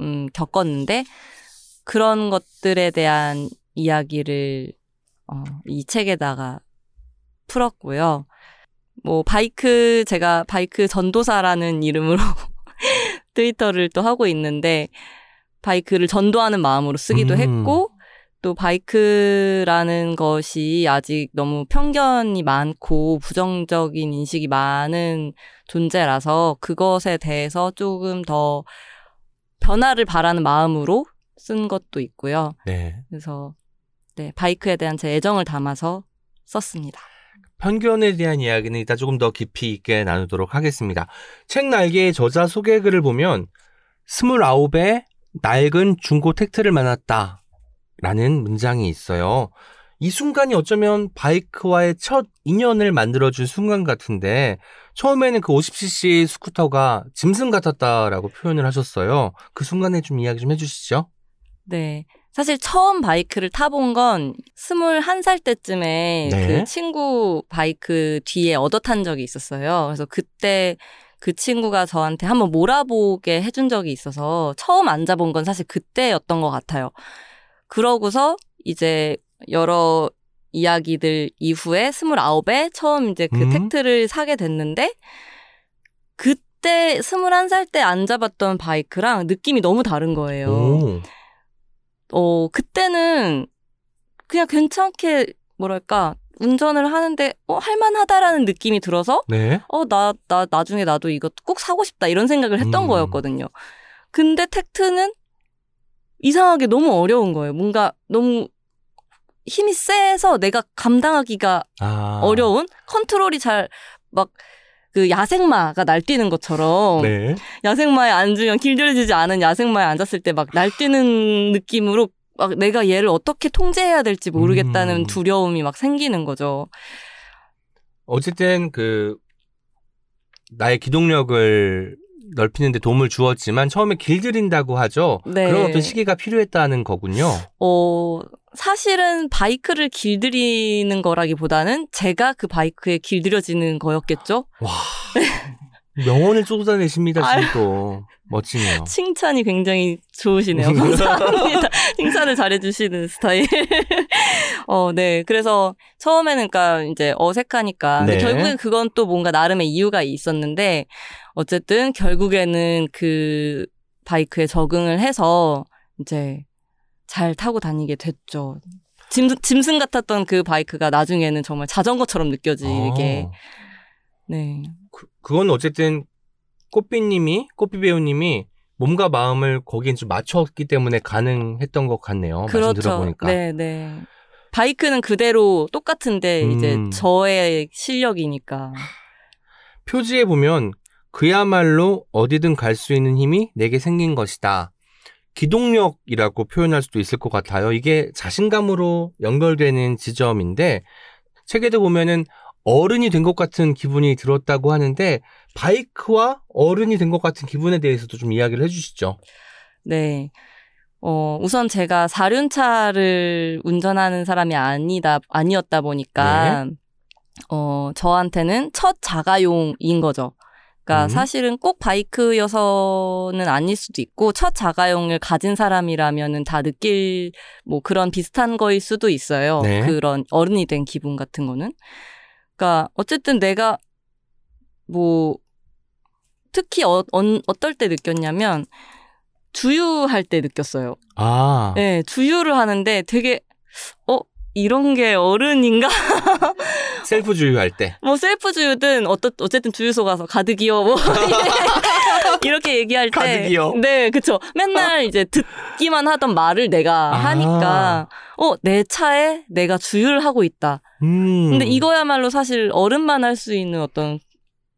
음, 겪었는데 그런 것들에 대한 이야기를 어, 이 책에다가 풀었고요. 뭐 바이크 제가 바이크 전도사라는 이름으로 트위터를 또 하고 있는데 바이크를 전도하는 마음으로 쓰기도 음. 했고 또 바이크라는 것이 아직 너무 편견이 많고 부정적인 인식이 많은 존재라서 그것에 대해서 조금 더 변화를 바라는 마음으로 쓴 것도 있고요. 네. 그래서 네, 바이크에 대한 제 애정을 담아서 썼습니다. 편견에 대한 이야기는 이따 조금 더 깊이 있게 나누도록 하겠습니다. 책 날개의 저자 소개글을 보면 29의 낡은 중고 택트를 만났다. 라는 문장이 있어요. 이 순간이 어쩌면 바이크와의 첫 인연을 만들어준 순간 같은데, 처음에는 그 50cc 스쿠터가 짐승 같았다라고 표현을 하셨어요. 그 순간에 좀 이야기 좀 해주시죠. 네. 사실 처음 바이크를 타본 건 21살 때쯤에 네. 그 친구 바이크 뒤에 얻어 탄 적이 있었어요. 그래서 그때 그 친구가 저한테 한번 몰아보게 해준 적이 있어서 처음 앉아본 건 사실 그때였던 것 같아요. 그러고서 이제 여러 이야기들 이후에 29에 처음 이제 그 음. 택트를 사게 됐는데 그때 21살 때 앉아봤던 바이크랑 느낌이 너무 다른 거예요. 오. 어, 그때는 그냥 괜찮게, 뭐랄까, 운전을 하는데, 어, 할만하다라는 느낌이 들어서, 네. 어, 나, 나, 나중에 나도 이거 꼭 사고 싶다, 이런 생각을 했던 음. 거였거든요. 근데 택트는 이상하게 너무 어려운 거예요. 뭔가 너무 힘이 세서 내가 감당하기가 아. 어려운? 컨트롤이 잘, 막, 그 야생마가 날뛰는 것처럼 네. 야생마에 앉으면 길들여지지 않은 야생마에 앉았을 때 막 날뛰는 느낌으로 막 내가 얘를 어떻게 통제해야 될지 모르겠다는 음. 두려움이 막 생기는 거죠. 어쨌든 그 나의 기동력을 넓히는데 도움을 주었지만 처음에 길들인다고 하죠. 네. 그런 어떤 시기가 필요했다는 거군요. 어, 사실은 바이크를 길들이는 거라기보다는 제가 그 바이크에 길들여지는 거였겠죠? 와 명언을 쏟아내십니다 지금 또 멋지네요. 칭찬이 굉장히 좋으시네요. 감사합니다. 칭찬을 잘해주시는 스타일. 어, 네. 그래서 처음에는 그니까 이제 어색하니까. 네. 결국엔 그건 또 뭔가 나름의 이유가 있었는데, 어쨌든 결국에는 그 바이크에 적응을 해서 이제 잘 타고 다니게 됐죠. 짐, 짐승 같았던 그 바이크가 나중에는 정말 자전거처럼 느껴지게. 어, 네. 그, 그건 어쨌든 꽃비님이 꽃비 배우님이 몸과 마음을 거기에 좀 맞췄기 때문에 가능했던 것 같네요. 그렇죠. 들어보니까. 네, 네. 바이크는 그대로 똑같은데 이제 음. 저의 실력이니까. 표지에 보면 그야말로 어디든 갈 수 있는 힘이 내게 생긴 것이다. 기동력이라고 표현할 수도 있을 것 같아요. 이게 자신감으로 연결되는 지점인데 책에도 보면은 어른이 된 것 같은 기분이 들었다고 하는데 바이크와 어른이 된 것 같은 기분에 대해서도 좀 이야기를 해주시죠. 네. 어, 우선 제가 사륜차를 운전하는 사람이 아니다, 아니었다 보니까, 네. 어, 저한테는 첫 자가용인 거죠. 그러니까 음. 사실은 꼭 바이크여서는 아닐 수도 있고, 첫 자가용을 가진 사람이라면은 다 느낄, 뭐 그런 비슷한 거일 수도 있어요. 네. 그런 어른이 된 기분 같은 거는. 그러니까 어쨌든 내가 뭐 특히 어, 언- 어떨 때 느꼈냐면 주유할 때 느꼈어요. 아, 네, 주유를 하는데 되게 어 이런 게 어른인가? 셀프 주유할 때. 뭐 셀프 주유든 어떠, 어쨌든 주유소 가서 가득이요 뭐 이렇게 얘기할 때 가득이요? 네 그쵸 맨날 이제 듣기만 하던 말을 내가 아. 하니까 어 내 차에 내가 주유를 하고 있다 음. 근데 이거야말로 사실 어른만 할 수 있는 어떤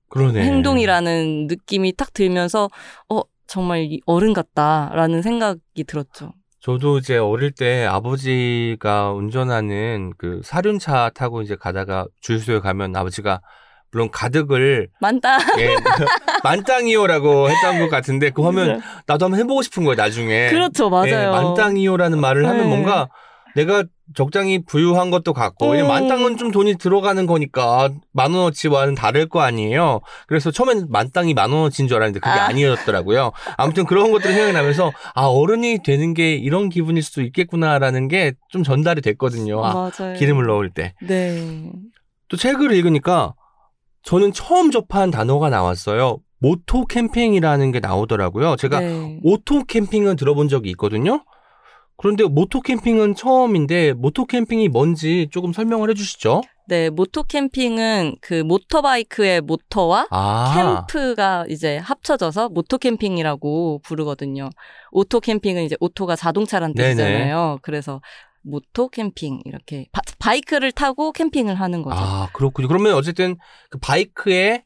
그러네. 행동이라는 느낌이 딱 들면서 어 정말 이 어른 같다라는 생각이 들었죠 저도 이제 어릴 때 아버지가 운전하는 그 사륜차 타고 이제 가다가 주유소에 가면 아버지가 물론 가득을 많다 예, 만땅이요라고 했던 것 같은데 그거 하면 나도 한번 해보고 싶은 거예요 나중에. 그렇죠 예, 맞아요 만땅이요라는 말을 하면 네. 뭔가 내가 적당히 부유한 것도 같고 음. 만땅은 좀 돈이 들어가는 거니까 만 원어치와는 다를 거 아니에요. 그래서 처음엔 만땅이 만 원어치인 줄 알았는데 그게 아. 아. 니었더라고요 아무튼 그런 것들이 생각나면서 아 어른이 되는 게 이런 기분일 수도 있겠구나라는 게 좀 전달이 됐거든요. 아, 기름을 넣을 때. 네 또 책을 읽으니까 저는 처음 접한 단어가 나왔어요. moto 캠핑이라는 게 나오더라고요. 제가 네. 오토 캠핑은 들어본 적이 있거든요. 그런데 moto 캠핑은 처음인데 moto 캠핑이 뭔지 조금 설명을 해주시죠. 네, 모토 캠핑은 그 모터바이크의 모터와 아, 캠프가 이제 합쳐져서 moto 캠핑이라고 부르거든요. 오토 캠핑은 이제 auto가 자동차란. 뜻이잖아요. 그래서 moto 캠핑 이렇게 바, 이크를 타고 캠핑을 하는 거죠. 아 그렇군요. 그러면 어쨌든 그 바이크에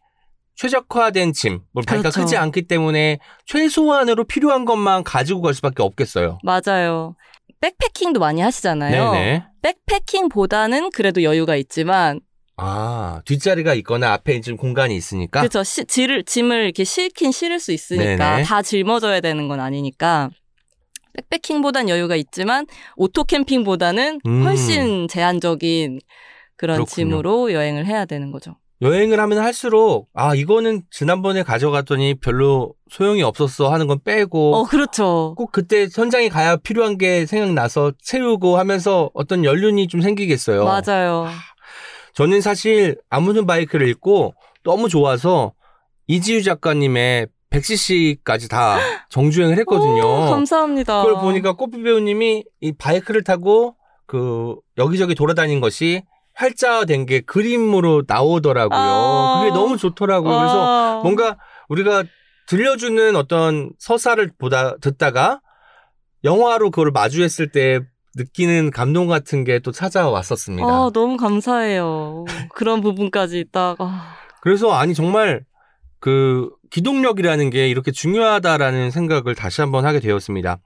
최적화된 짐, 뭐 바이크가 그렇죠. 크지 않기 때문에 최소한으로 필요한 것만 가지고 갈 수밖에 없겠어요. 맞아요. 백패킹도 많이 하시잖아요. 네네. 백패킹보다는 그래도 여유가 있지만 아 뒷자리가 있거나 앞에 좀 공간이 있으니까. 그렇죠. 시- 질을 짐을 이렇게 실긴 실을 수 있으니까 네네. 다 짊어져야 되는 건 아니니까 백패킹보단 여유가 있지만 오토 캠핑보다는 음. 훨씬 제한적인 그런 그렇군요. 짐으로 여행을 해야 되는 거죠. 여행을 하면 할수록 아 이거는 지난번에 가져갔더니 별로 소용이 없었어 하는 건 빼고 어, 그렇죠. 꼭 그때 현장에 가야 필요한 게 생각나서 채우고 하면서 어떤 연륜이 좀 생기겠어요. 맞아요. 저는 사실 아무튼 바이크를 읽고 너무 좋아서 이지유 작가님의 100cc까지 다 정주행을 했거든요. 오, 감사합니다. 그걸 보니까 꽃비 배우님이 이 바이크를 타고 그 여기저기 돌아다닌 것이 활자된 게 그림으로 나오더라고요. 아. 그게 너무 좋더라고요. 그래서 와. 뭔가 우리가 들려주는 어떤 서사를 보다 듣다가 영화로 그걸 마주했을 때 느끼는 감동 같은 게 또 찾아왔었습니다. 아, 너무 감사해요. 그런 부분까지 딱. 아, 그래서 아니 정말 그 기동력이라는 게 이렇게 중요하다라는 생각을 다시 한번 하게 되었습니다.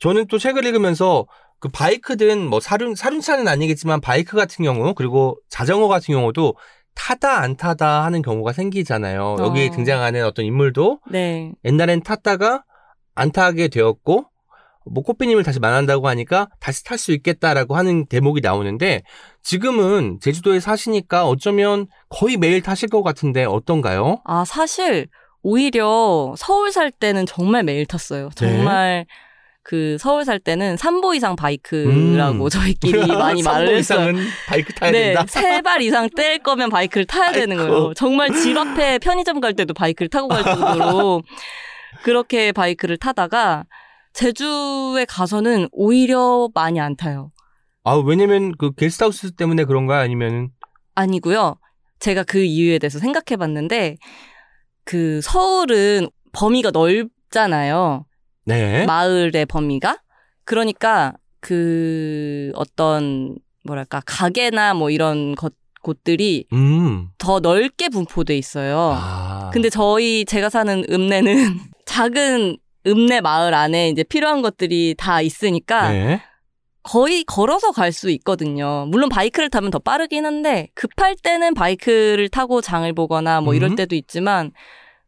저는 또 책을 읽으면서 그 바이크든 뭐 사륜 사륜차는 아니겠지만 바이크 같은 경우 그리고 자전거 같은 경우도 타다 안 타다 하는 경우가 생기잖아요. 여기에 어. 등장하는 어떤 인물도 네. 옛날엔 탔다가 안 타게 되었고 뭐 꽃비님을 다시 만난다고 하니까 다시 탈 수 있겠다라고 하는 대목이 나오는데 지금은 제주도에 사시니까 어쩌면 거의 매일 타실 것 같은데 어떤가요? 아, 사실 오히려 서울 살 때는 정말 매일 탔어요. 정말 그 서울 살 때는 3보 이상 바이크라고 음. 저희끼리 많이 말을 3보 했어요. 이상은 바이크 타야 네, 된다. 세발 이상 뗄 거면 바이크를 타야 되는 아이고. 거예요. 정말 집 앞에 편의점 갈 때도 바이크를 타고 갈 정도로 그렇게 바이크를 타다가 제주에 가서는 오히려 많이 안 타요. 아 왜냐면 그 게스트하우스 때문에 그런가요? 아니면 아니고요. 제가 그 이유에 대해서 생각해 봤는데 그 서울은 범위가 넓잖아요. 네. 마을의 범위가. 그러니까 그 어떤 뭐랄까 가게나 뭐 이런 것 곳들이 음. 더 넓게 분포돼 있어요. 아. 근데 저희 제가 사는 읍내는 작은 읍내 마을 안에 이제 필요한 것들이 다 있으니까 네. 거의 걸어서 갈 수 있거든요. 물론 바이크를 타면 더 빠르긴 한데 급할 때는 바이크를 타고 장을 보거나 뭐 이럴 음. 때도 있지만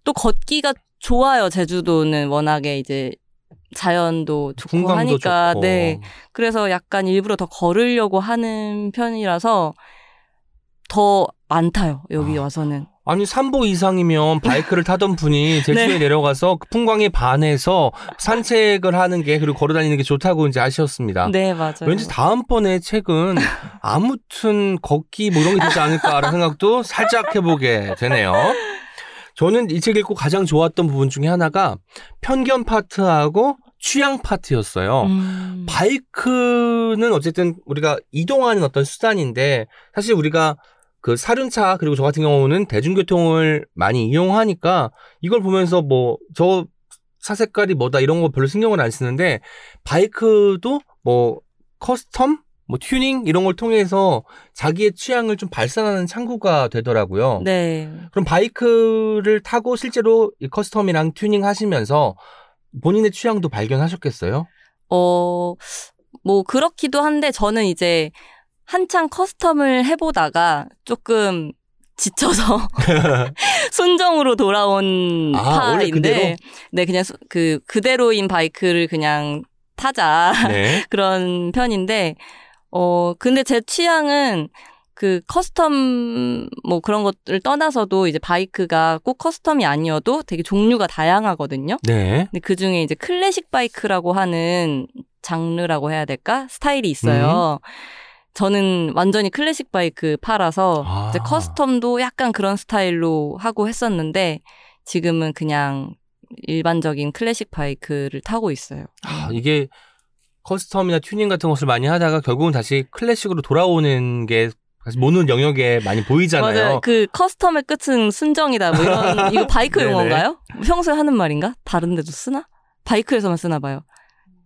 또 걷기가 좋아요. 제주도는 워낙에 이제 자연도 좋고 하니까 좋고. 네. 그래서 약간 일부러 더 걸으려고 하는 편이라서 더 많다요. 여기 아. 와서는. 아니 3보 이상이면 바이크를 타던 분이 제주도에 네. 내려가서 그 풍광에 반해서 산책을 하는 게 그리고 걸어 다니는 게 좋다고 이제 하셨습니다. 네, 맞아요. 왠지 다음번에 책은 아무튼 걷기 뭐 이런 게 되지 않을까라는 생각도 살짝 해보게 되네요. 저는 이 책 읽고 가장 좋았던 부분 중에 하나가 편견 파트하고 취향 파트였어요. 음. 바이크는 어쨌든 우리가 이동하는 어떤 수단인데 사실 우리가 그 사륜차 그리고 저 같은 경우는 대중교통을 많이 이용하니까 이걸 보면서 뭐 저 차 색깔이 뭐다 이런 거 별로 신경을 안 쓰는데 바이크도 뭐 custom 뭐 튜닝 이런 걸 통해서 자기의 취향을 좀 발산하는 창구가 되더라고요. 네. 그럼 바이크를 타고 실제로 이 custom이랑 튜닝 하시면서 본인의 취향도 발견하셨겠어요? 어, 뭐, 그렇기도 한데, 저는 이제 한창 custom을 해보다가 조금 지쳐서 순정으로 돌아온 아? 파인데, 네, 그냥 수- 그, 그대로인 바이크를 그냥 타자. 네. 그런 편인데, 어, 근데 제 취향은 그 custom 뭐 그런 것을 떠나서도 이제 바이크가 꼭 custom이 아니어도 되게 종류가 다양하거든요. 네. 근데 그 중에 이제 클래식 바이크라고 하는 장르라고 해야 될까? 스타일이 있어요. 저는 완전히 클래식 바이크 파라서 아. 이제 custom도 약간 그런 스타일로 하고 했었는데 지금은 그냥 일반적인 클래식 바이크를 타고 있어요. 아, 이게 custom이나 튜닝 같은 것을 많이 하다가 결국은 다시 클래식으로 돌아오는 게 모든 영역에 많이 보이잖아요. 맞아요. 그 custom의 끝은 순정이다. 뭐 이런 이거 바이크. 용어인가요? 평소에 하는 말인가? 다른 데도 쓰나? 바이크에서만 쓰나 봐요.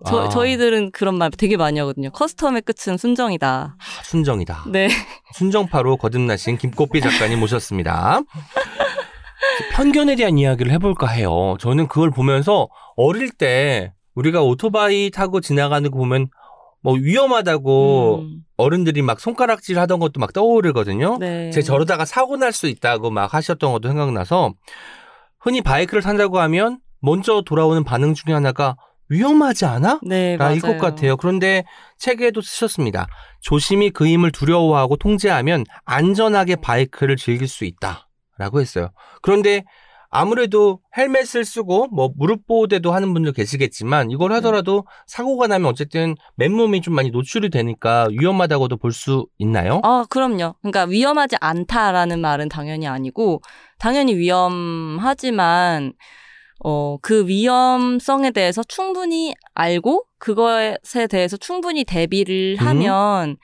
저, 아. 저희들은 그런 말 되게 많이 하거든요. custom의 끝은 순정이다. 아, 순정이다. 네. 순정파로 거듭나신 김꽃비 작가님 모셨습니다. 편견에 대한 이야기를 해볼까 해요. 저는 그걸 보면서 어릴 때 우리가 오토바이 타고 지나가는 거 보면 뭐 위험하다고 음, 어른들이 막 손가락질 하던 것도 막 떠오르거든요. 네. 제 저러다가 사고 날 수 있다고 막 하셨던 것도 생각나서 흔히 바이크를 탄다고 하면 먼저 돌아오는 반응 중에 하나가 위험하지 않아? 네, 라일. 것 같아요. 그런데 책에도 쓰셨습니다. 조심히 그 힘을 두려워하고 통제하면 안전하게 바이크를 즐길 수 있다. 라고 했어요. 그런데 아무래도 헬멧을 쓰고 뭐 무릎 보호대도 하는 분들 계시겠지만 이걸 네. 하더라도 사고가 나면 어쨌든 맨몸이 좀 많이 노출이 되니까 위험하다고도 볼 수 있나요? 아, 그럼요. 그러니까 위험하지 않다라는 말은 당연히 아니고 당연히 위험하지만 어, 그 위험성에 대해서 충분히 알고 그것에 대해서 충분히 대비를 음. 하면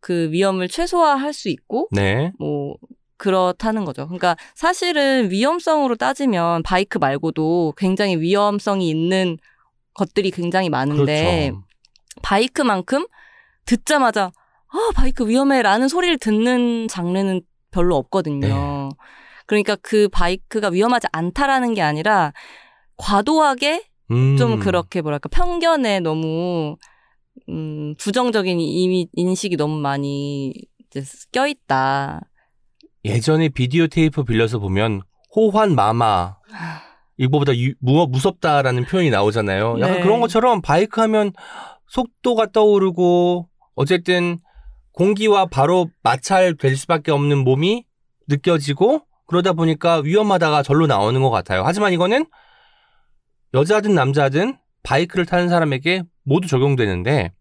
그 위험을 최소화할 수 있고 네. 뭐 그렇다는 거죠. 그러니까 사실은 위험성으로 따지면 바이크 말고도 굉장히 위험성이 있는 것들이 굉장히 많은데 그렇죠. 바이크만큼 듣자마자 아 바이크 위험해라는 소리를 듣는 장르는 별로 없거든요. 네. 그러니까 그 바이크가 위험하지 않다라는 게 아니라 과도하게 음. 좀 그렇게 뭐랄까 편견에 너무 음 부정적인 이미 인식이 너무 많이 이제 껴 있다. 예전에 비디오 테이프 빌려서 보면 호환 마마 이거보다 유- 무, 무섭다라는 표현이 나오잖아요. 약간 네. 그런 것처럼 바이크 하면 속도가 떠오르고 어쨌든 공기와 바로 마찰될 수밖에 없는 몸이 느껴지고 그러다 보니까 위험하다가 절로 나오는 것 같아요. 하지만 이거는 여자든 남자든 바이크를 타는 사람에게 모두 적용되는데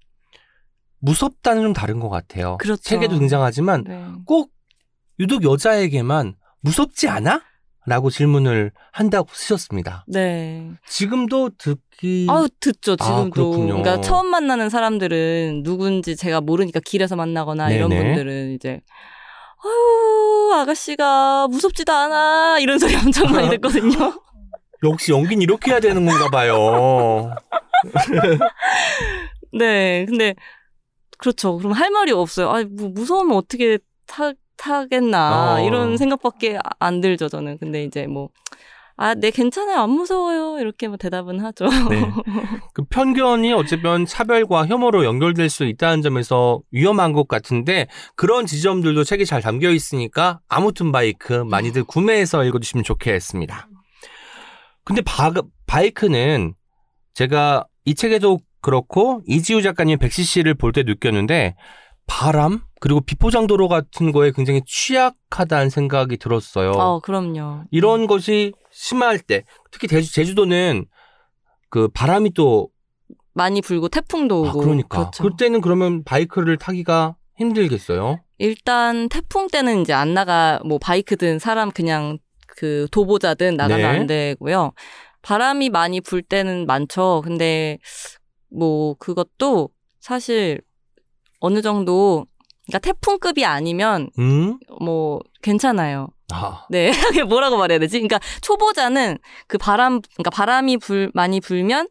무섭다는 좀 다른 것 같아요. 그렇죠. 책에도 등장하지만 네. 꼭 유독 여자에게만 무섭지 않아? 라고 질문을 한다고 쓰셨습니다. 네. 지금도 듣기 아우 듣죠 아, 지금도. 그렇군요. 그러니까 처음 만나는 사람들은 누군지 제가 모르니까 길에서 만나거나 이런 네네. 분들은 이제 아유 아가씨가 무섭지도 않아 이런 소리 엄청 많이 듣거든요. 역시 연기는 이렇게 해야 되는 건가 봐요. 네, 근데 그렇죠. 그럼 할 말이 없어요. 아, 뭐 무서우면 어떻게 타 타겠나 어. 이런 생각밖에 안 들죠 저는. 근데 이제 뭐. 아, 네, 괜찮아요. 안 무서워요. 이렇게 뭐 대답은 하죠. 네. 그 편견이 어쩌면 차별과 혐오로 연결될 수 있다는 점에서 위험한 것 같은데 그런 지점들도 책에 잘 담겨 있으니까 아무튼 바이크 많이들 구매해서 읽어주시면 좋겠습니다. 근데 바, 바이크는 제가 이 책에도 그렇고 이지우 작가님 100cc를 볼 때 느꼈는데 바람 그리고 비포장도로 같은 거에 굉장히 취약하다는 생각이 들었어요. 어, 그럼요. 이런 것이 심할 때 특히 제주, 제주도는 그 바람이 또 많이 불고 태풍도 아, 오고. 그러니까 그렇죠. 그때는 그러면 바이크를 타기가 힘들겠어요. 일단 태풍 때는 이제 안 나가 뭐 바이크든 사람 그냥 그 도보자든 나가면 네. 안 되고요. 바람이 많이 불 때는 많죠. 근데 뭐 그것도 사실 어느 정도 그러니까 태풍급이 아니면 음? 뭐 괜찮아요. 아. 네, 뭐라고 말해야 되지? 그러니까 초보자는 그 바람, 그러니까 바람이 불 많이 불면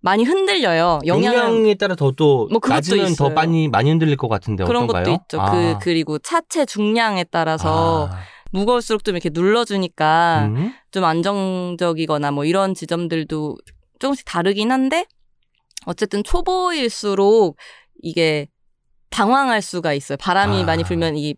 많이 흔들려요. 영향을 용량에 따라 더 또 뭐 낮으면 더. 많이 많이 흔들릴 것 같은데 그런 어떤가요? 것도 있죠. 아. 그 그리고 차체 중량에 따라서 아. 무거울수록 좀 이렇게 눌러주니까 음? 좀 안정적이거나 뭐 이런 지점들도 조금씩 다르긴 한데 어쨌든 초보일수록 이게 당황할 수가 있어요. 바람이 아. 많이 불면 이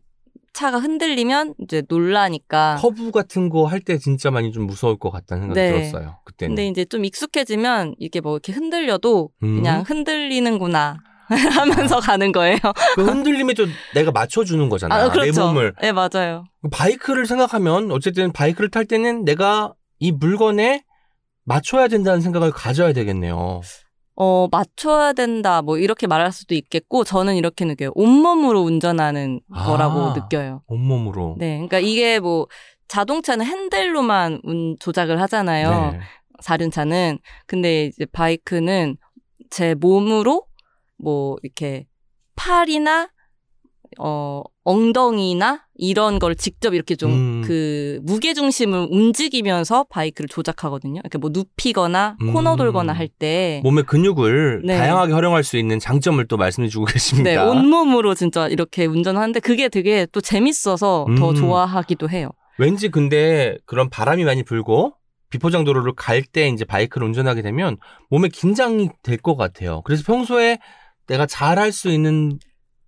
차가 흔들리면 이제 놀라니까. 커브 같은 거 할 때 진짜 많이 좀 무서울 것 같다는 생각이 네. 들었어요. 그때는. 근데 이제 좀 익숙해지면 이게 뭐 이렇게 흔들려도 음. 그냥 흔들리는구나 하면서 가는 거예요. 그 흔들림에 또 내가 맞춰주는 거잖아. 아, 그렇죠. 내 몸을. 네, 맞아요. 바이크를 생각하면 어쨌든 바이크를 탈 때는 내가 이 물건에 맞춰야 된다는 생각을 가져야 되겠네요. 어, 맞춰야 된다, 뭐, 이렇게 말할 수도 있겠고, 저는 이렇게 느껴요. 온몸으로 운전하는 아. 거라고 느껴요. 온몸으로. 네. 그러니까 이게 뭐, 자동차는 핸들로만 운, 조작을 하잖아요. 네. 사륜차는. 근데 이제 바이크는 제 몸으로, 뭐, 이렇게, 팔이나, 어, 엉덩이나, 이런 걸 직접 이렇게 좀, 음. 그, 무게 중심을 움직이면서 바이크를 조작하거든요. 이렇게 뭐, 눕히거나, 음. 코너 돌거나 할 때. 몸의 근육을 네. 다양하게 활용할 수 있는 장점을 또 말씀해주고 계십니다. 네, 온몸으로 진짜 이렇게 운전하는데 그게 되게 또 재밌어서 더 음. 좋아하기도 해요. 왠지 근데 그런 바람이 많이 불고 비포장 도로를 갈 때 이제 바이크를 운전하게 되면 몸에 긴장이 될 것 같아요. 그래서 평소에 내가 잘할 수 있는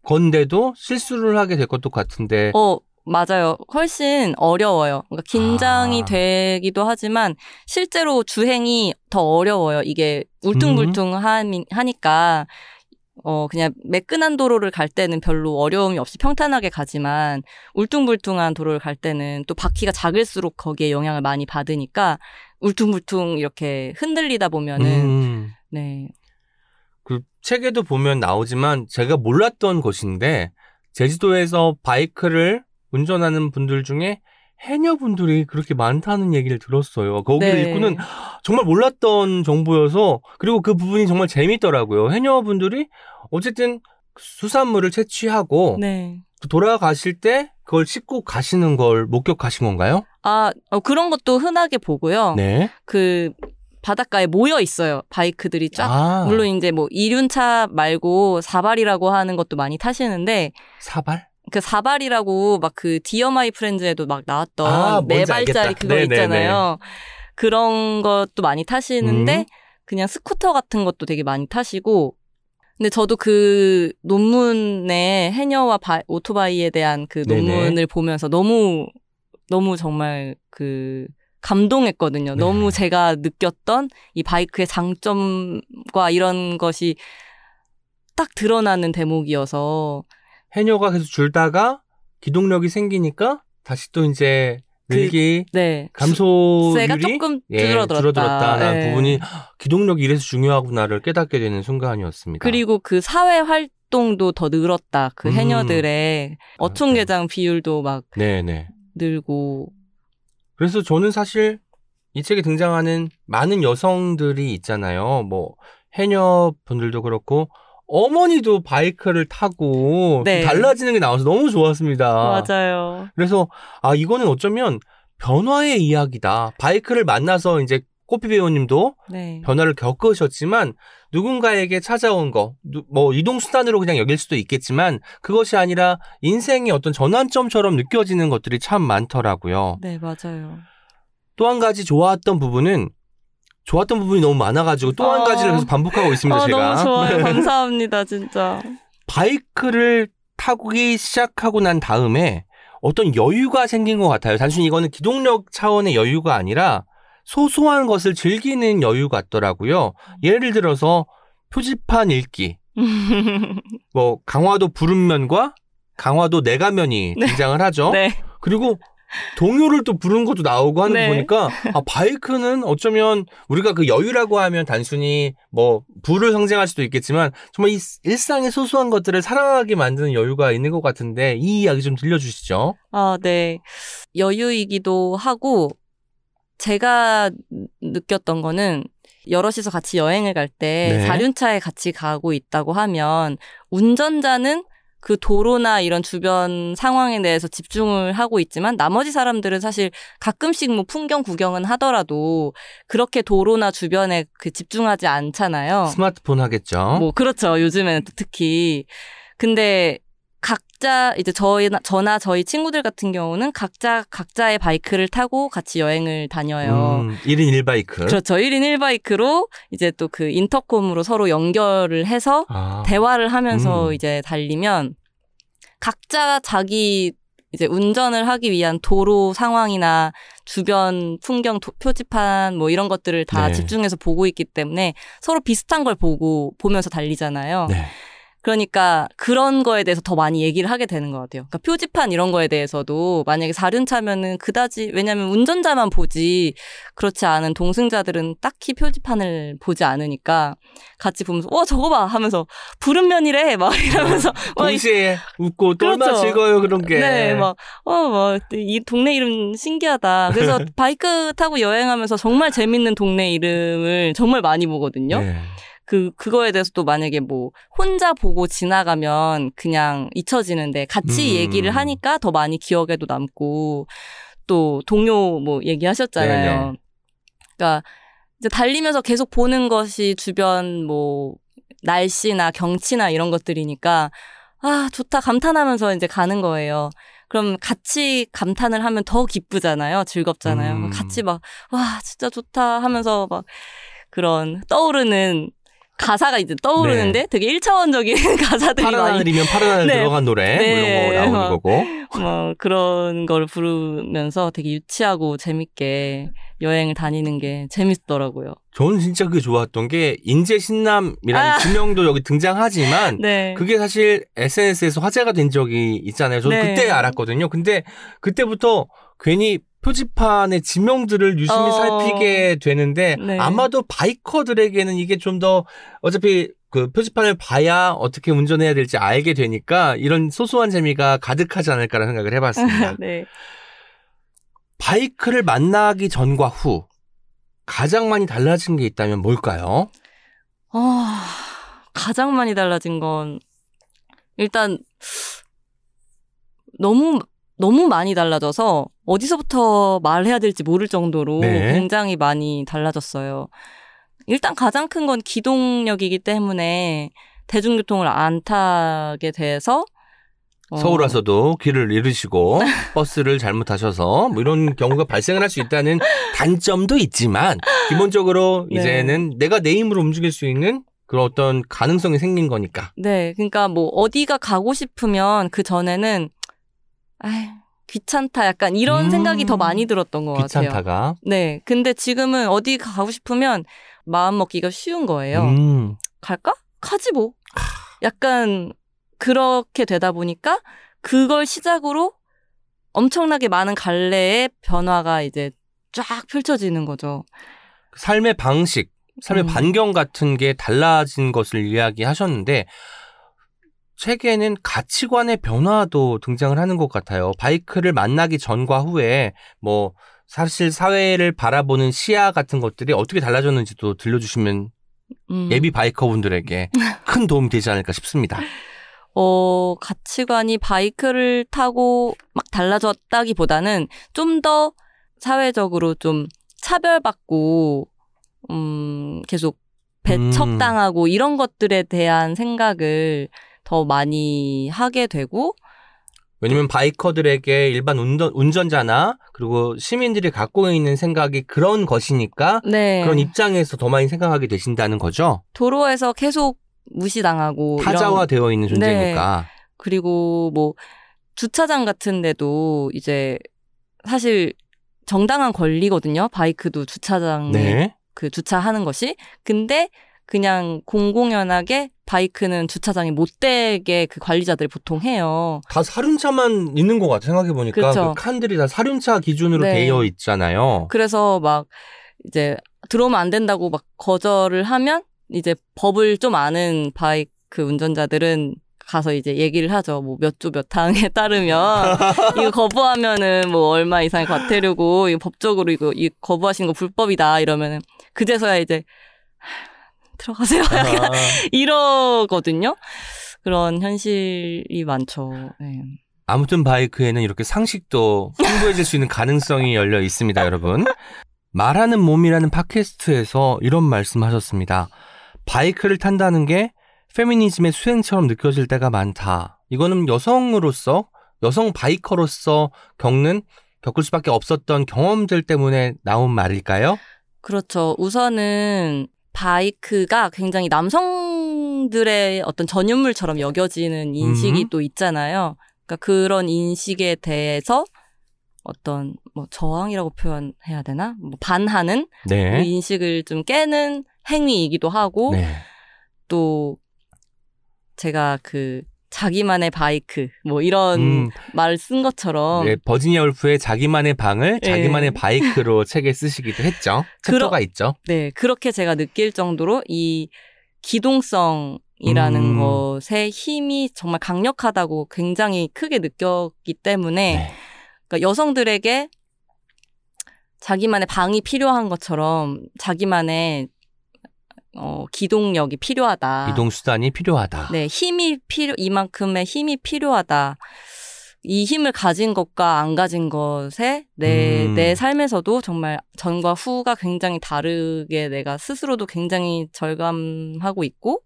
건데도 실수를 하게 될 것도 같은데 어, 맞아요. 훨씬 어려워요. 그러니까 긴장이 아. 되기도 하지만 실제로 주행이 더 어려워요. 이게 음. 울퉁불퉁하니까 어 그냥 매끈한 도로를 갈 때는 별로 어려움이 없이 평탄하게 가지만 울퉁불퉁한 도로를 갈 때는 또 바퀴가 작을수록 거기에 영향을 많이 받으니까 울퉁불퉁 이렇게 흔들리다 보면은 음, 네. 그 책에도 보면 나오지만 제가 몰랐던 것인데 제주도에서 바이크를 운전하는 분들 중에 해녀분들이 그렇게 많다는 얘기를 들었어요. 거기를 네. 읽고는 정말 몰랐던 정보여서 그리고 그 부분이 정말 재밌더라고요. 해녀분들이 어쨌든 수산물을 채취하고 네. 또 돌아가실 때 그걸 싣고 가시는 걸 목격하신 건가요? 아, 어, 그런 것도 흔하게 보고요. 네. 그 바닷가에 모여 있어요. 바이크들이 쫙. 아, 물론 이제 뭐 이륜차 말고 사발이라고 하는 것도 많이 타시는데 사발? 그 사발이라고 막 그 디어 마이 프렌즈에도 막 나왔던 아, 네 발짜리. 그거 네네네. 있잖아요. 그런 것도 많이 타시는데 음. 그냥 스쿠터 같은 것도 되게 많이 타시고 근데 저도 그 논문에 해녀와 바- 오토바이에 대한 그 네네. 논문을 보면서 너무 너무 정말 그 감동했거든요. 네. 너무 제가 느꼈던 이 바이크의 장점과 이런 것이 딱 드러나는 대목이어서 해녀가 계속 줄다가 기동력이 생기니까 다시 또 이제 그- 늘기 네. 감소율이 조금 예, 줄어들었다. 줄어들었다는 네. 부분이 기동력이 이래서 중요하구나를 깨닫게 되는 순간이었습니다. 그리고 그 사회 활동도 더 늘었다. 그 음. 해녀들의 어촌계장 비율도 막 네네. 늘고 그래서 저는 사실 이 책에 등장하는 많은 여성들이 있잖아요. 뭐 해녀분들도 그렇고 어머니도 바이크를 타고 네. 좀 달라지는 게 나와서 너무 좋았습니다. 맞아요. 그래서 아 이거는 어쩌면 변화의 이야기다. 바이크를 만나서 이제 꼬피 배우님도 네. 변화를 겪으셨지만 누군가에게 찾아온 거, 누- 뭐 이동 수단으로 그냥 여길 수도 있겠지만 그것이 아니라 인생의 어떤 전환점처럼 느껴지는 것들이 참 많더라고요. 네, 맞아요. 또 한 가지 좋았던 부분은 좋았던 부분이 너무 많아가지고 또한 어. 가지를 계속 반복하고 있습니다. 아, 제가 너무 좋아요. 네. 감사합니다, 진짜. 바이크를 타기 시작하고 난 다음에 어떤 여유가 생긴 것 같아요. 단순히 이거는 기동력 차원의 여유가 아니라 소소한 것을 즐기는 여유 같더라고요. 예를 들어서 표지판 읽기, 뭐 강화도 부른면과 강화도 내가면이 네. 등장을 하죠. 네. 그리고 동요를 또 부르는 것도 나오고 하는 네. 거 보니까 아 바이크는 어쩌면 우리가 그 여유라고 하면 단순히 뭐 부를 상징할 수도 있겠지만 정말 이 일상의 소소한 것들을 사랑하게 만드는 여유가 있는 것 같은데 이 이야기 좀 들려주시죠. 아, 네. 여유이기도 하고, 제가 느꼈던 거는 여럿이서 같이 여행을 갈때 네. 사륜차에 같이 가고 있다고 하면 운전자는 그 도로나 이런 주변 상황에 대해서 집중을 하고 있지만 나머지 사람들은 사실 가끔씩 뭐 풍경 구경은 하더라도 그렇게 도로나 주변에 그 집중하지 않잖아요. 스마트폰 하겠죠. 뭐 그렇죠. 요즘에는 또 특히 근데 각자 이제 저희나 저나 저희 친구들 같은 경우는 각자 각자의 바이크를 타고 같이 여행을 다녀요. 음, 1인 1바이크. 그렇죠. 1인 1바이크로 이제 또 그 인터콤으로 서로 연결을 해서 아. 대화를 하면서 음. 이제 달리면 각자 자기 이제 운전을 하기 위한 도로 상황이나 주변 풍경 도- 표지판 뭐 이런 것들을 다 네. 집중해서 보고 있기 때문에 서로 비슷한 걸 보고 보면서 달리잖아요. 네. 그러니까 그런 거에 대해서 더 많이 얘기를 하게 되는 것 같아요. 그러니까 표지판 이런 거에 대해서도 만약에 사륜차면은 그다지 왜냐면 운전자만 보지 그렇지 않은 동승자들은 딱히 표지판을 보지 않으니까 같이 보면서 와 저거 봐 하면서 푸른 면이래 막 이러면서 막 동시에 웃고 또 얼마나 그렇죠. 즐거워요 그런 게. 네, 막, 어, 뭐, 이 동네 이름 신기하다. 그래서 바이크 타고 여행하면서 정말 재밌는 동네 이름을 정말 많이 보거든요. 네. 그, 그거에 대해서 또 만약에 뭐, 혼자 보고 지나가면 그냥 잊혀지는데 같이 음. 얘기를 하니까 더 많이 기억에도 남고, 또 동료 뭐 얘기하셨잖아요. 네네. 그러니까 이제 달리면서 계속 보는 것이 주변 뭐, 날씨나 경치나 이런 것들이니까, 아, 좋다, 감탄하면서 이제 가는 거예요. 그럼 같이 감탄을 하면 더 기쁘잖아요. 즐겁잖아요. 음. 같이 막, 와, 진짜 좋다 하면서 막 그런 떠오르는 가사가 이제 떠오르는데 되게 1차원적인 가사들이 파란 많이 하늘이면 파란 하늘 네. 들어간 노래 뭐 네. 이런 거 나오는 어. 거고. 뭐 그런 걸 부르면서 되게 유치하고 재밌게 여행을 다니는 게 재밌더라고요. 저는 진짜 그게 좋았던 게 인재 신남이라는 아. 지명도 여기 등장하지만 네. 그게 사실 SNS에서 화제가 된 적이 있잖아요. 저는 네. 그때 알았거든요. 근데 그때부터 괜히 표지판의 지명들을 유심히 어. 살피게 되는데 네. 아마도 바이커들에게는 이게 좀 더 어차피 그 표지판을 봐야 어떻게 운전해야 될지 알게 되니까 이런 소소한 재미가 가득하지 않을까라는 생각을 해봤습니다. 네. 바이크를 만나기 전과 후 가장 많이 달라진 게 있다면 뭘까요? 아, 가장 많이 달라진 건 일단 너무 너무 많이 달라져서 어디서부터 말해야 될지 모를 정도로 네. 굉장히 많이 달라졌어요. 일단 가장 큰 건 기동력이기 때문에 대중교통을 안 타게 돼서 어, 서울 와서도 길을 잃으시고 버스를 잘못하셔서 뭐 이런 경우가 발생을 할 수 있다는 단점도 있지만 기본적으로 네. 이제는 내가 내 힘으로 움직일 수 있는 그런 어떤 가능성이 생긴 거니까. 네, 그러니까 뭐 어디가 가고 싶으면 그 전에는 아 귀찮다 약간 이런 음, 생각이 더 많이 들었던 것 같아요. 귀찮다가. 네, 근데 지금은 어디 가고 싶으면 마음 먹기가 쉬운 거예요. 음, 갈까? 가지 뭐. 약간 그렇게 되다 보니까 그걸 시작으로 엄청나게 많은 갈래의 변화가 이제 쫙 펼쳐지는 거죠. 삶의 방식, 삶의 음. 반경 같은 게 달라진 것을 이야기하셨는데 책에는 가치관의 변화도 등장을 하는 것 같아요. 바이크를 만나기 전과 후에 뭐 사실 사회를 바라보는 시야 같은 것들이 어떻게 달라졌는지도 들려주시면 음. 예비 바이커분들에게 큰 도움이 되지 않을까 싶습니다. 어, 가치관이 바이크를 타고 막 달라졌다기보다는 좀 더 사회적으로 좀 차별받고, 음, 계속 배척당하고 이런 것들에 대한 생각을 더 많이 하게 되고, 왜냐면 바이커들에게 일반 운전, 운전 자나 그리고 시민들이 갖고 있는 생각이 그런 것이니까 네. 그런 입장에서 더 많이 생각하게 되신다는 거죠. 도로에서 계속 무시당하고. 타자화되어 있는 존재니까. 그리고 뭐 주차장 같은 데도 이제 사실 정당한 권리거든요. 바이크도 주차장에 네. 그 주차하는 것이. 근데 그냥 공공연하게 바이크는 주차장에 못 되게 그 관리자들이 보통 해요. 다 사륜차만 있는 것 같아 생각해 보니까 그렇죠. 그 칸들이 다 사륜차 기준으로 네. 되어 있잖아요. 그래서 막 이제 들어오면 안 된다고 막 거절을 하면 이제 법을 좀 아는 바이크 운전자들은 가서 이제 얘기를 하죠. 뭐 몇 조 몇 항에 따르면 이거 거부하면은 뭐 얼마 이상의 과태료고 이거 법적으로 이거 이 거부하시는 거 불법이다 이러면은 그제서야 이제 들어가세요. 약간 아, 이러거든요. 그런 현실이 많죠. 네. 아무튼 바이크에는 이렇게 상식도 풍부해질 수 있는 가능성이 열려 있습니다, 여러분. 말하는 몸이라는 팟캐스트에서 이런 말씀하셨습니다. 바이크를 탄다는 게 페미니즘의 수행처럼 느껴질 때가 많다. 이거는 여성으로서, 여성 바이커로서 겪는, 겪을 수밖에 없었던 경험들 때문에 나온 말일까요? 그렇죠. 우선은 바이크가 굉장히 남성들의 어떤 전유물처럼 여겨지는 인식이 음. 또 있잖아요. 그러니까 그런 인식에 대해서 어떤 뭐 저항이라고 표현해야 되나? 뭐 반하는 그 네. 인식을 좀 깨는 행위이기도 하고 네. 또 제가 그 자기만의 바이크 뭐 이런 음, 말을 쓴 것처럼 네, 버지니아 울프의 자기만의 방을 예. 자기만의 바이크로 책에 쓰시기도 했죠. 챕터가 있죠. 네, 그렇게 제가 느낄 정도로 이 기동성이라는 음. 것의 힘이 정말 강력하다고 굉장히 크게 느꼈기 때문에 네. 그러니까 여성들에게 자기만의 방이 필요한 것처럼 자기만의 어, 기동력이 필요하다. 이동 수단이 필요하다. 네, 힘이 필요, 이만큼의 힘이 필요하다. 이 힘을 가진 것과 안 가진 것에 내, 음. 내 삶에서도 정말 전과 후가 굉장히 다르게 내가 스스로도 굉장히 절감하고 있고,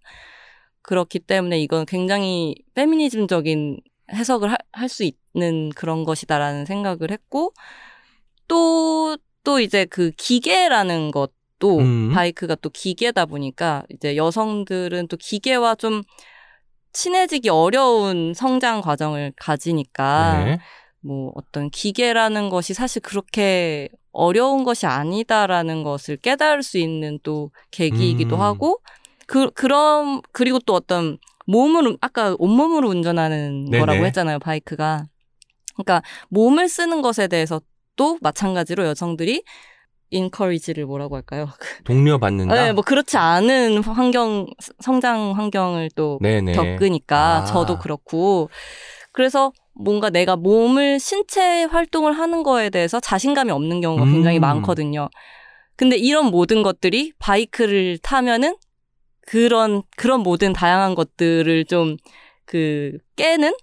그렇기 때문에 이건 굉장히 페미니즘적인 해석을 할 수 있는 그런 것이다라는 생각을 했고, 또, 또 이제 그 기계라는 것 도 음. 바이크가 또 기계다 보니까 이제 여성들은 또 기계와 좀 친해지기 어려운 성장 과정을 가지니까 네. 뭐 어떤 기계라는 것이 사실 그렇게 어려운 것이 아니다라는 것을 깨달을 수 있는 또 계기이기도 음. 하고 그 그런 그리고 또 어떤 몸으로 아까 온몸으로 운전하는 네네. 거라고 했잖아요 바이크가 그러니까 몸을 쓰는 것에 대해서 또 마찬가지로 여성들이 인커리지를 뭐라고 할까요? 독려받는다. 네, 뭐 그렇지 않은 환경 성장 환경을 또 네네. 겪으니까 아. 저도 그렇고 그래서 뭔가 내가 몸을 신체 활동을 하는 거에 대해서 자신감이 없는 경우가 음. 굉장히 많거든요. 근데 이런 모든 것들이 바이크를 타면은 그런 그런 모든 다양한 것들을 좀 그 깨는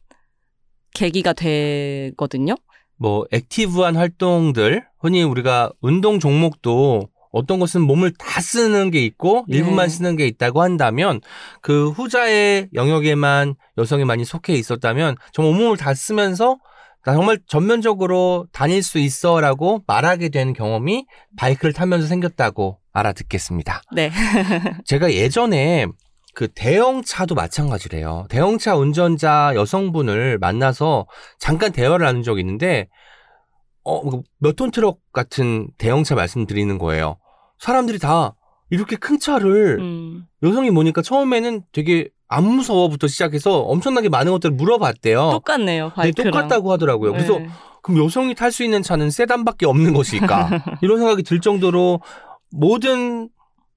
계기가 되거든요. 뭐 active한 활동들 흔히 우리가 운동 종목도 어떤 것은 몸을 다 쓰는 게 있고 네. 일부만 쓰는 게 있다고 한다면 그 후자의 영역에만 여성이 많이 속해 있었다면 정말 온몸을 다 쓰면서 나 정말 전면적으로 다닐 수 있어라고 말하게 되는 경험이 바이크를 타면서 생겼다고 알아듣겠습니다. 네. 제가 예전에 그 대형차도 마찬가지래요. 대형차 운전자 여성분을 만나서 잠깐 대화를 나눈 적이 있는데, 어, 몇 톤 트럭 같은 대형차 말씀드리는 거예요. 사람들이 다 이렇게 큰 차를 음. 여성이 보니까 처음에는 되게 안 무서워부터 시작해서 엄청나게 많은 것들을 물어봤대요. 똑같네요. 네, 바이크랑. 똑같다고 하더라고요. 그래서 네. 그럼 여성이 탈 수 있는 차는 세단밖에 없는 것일까? 이런 생각이 들 정도로 모든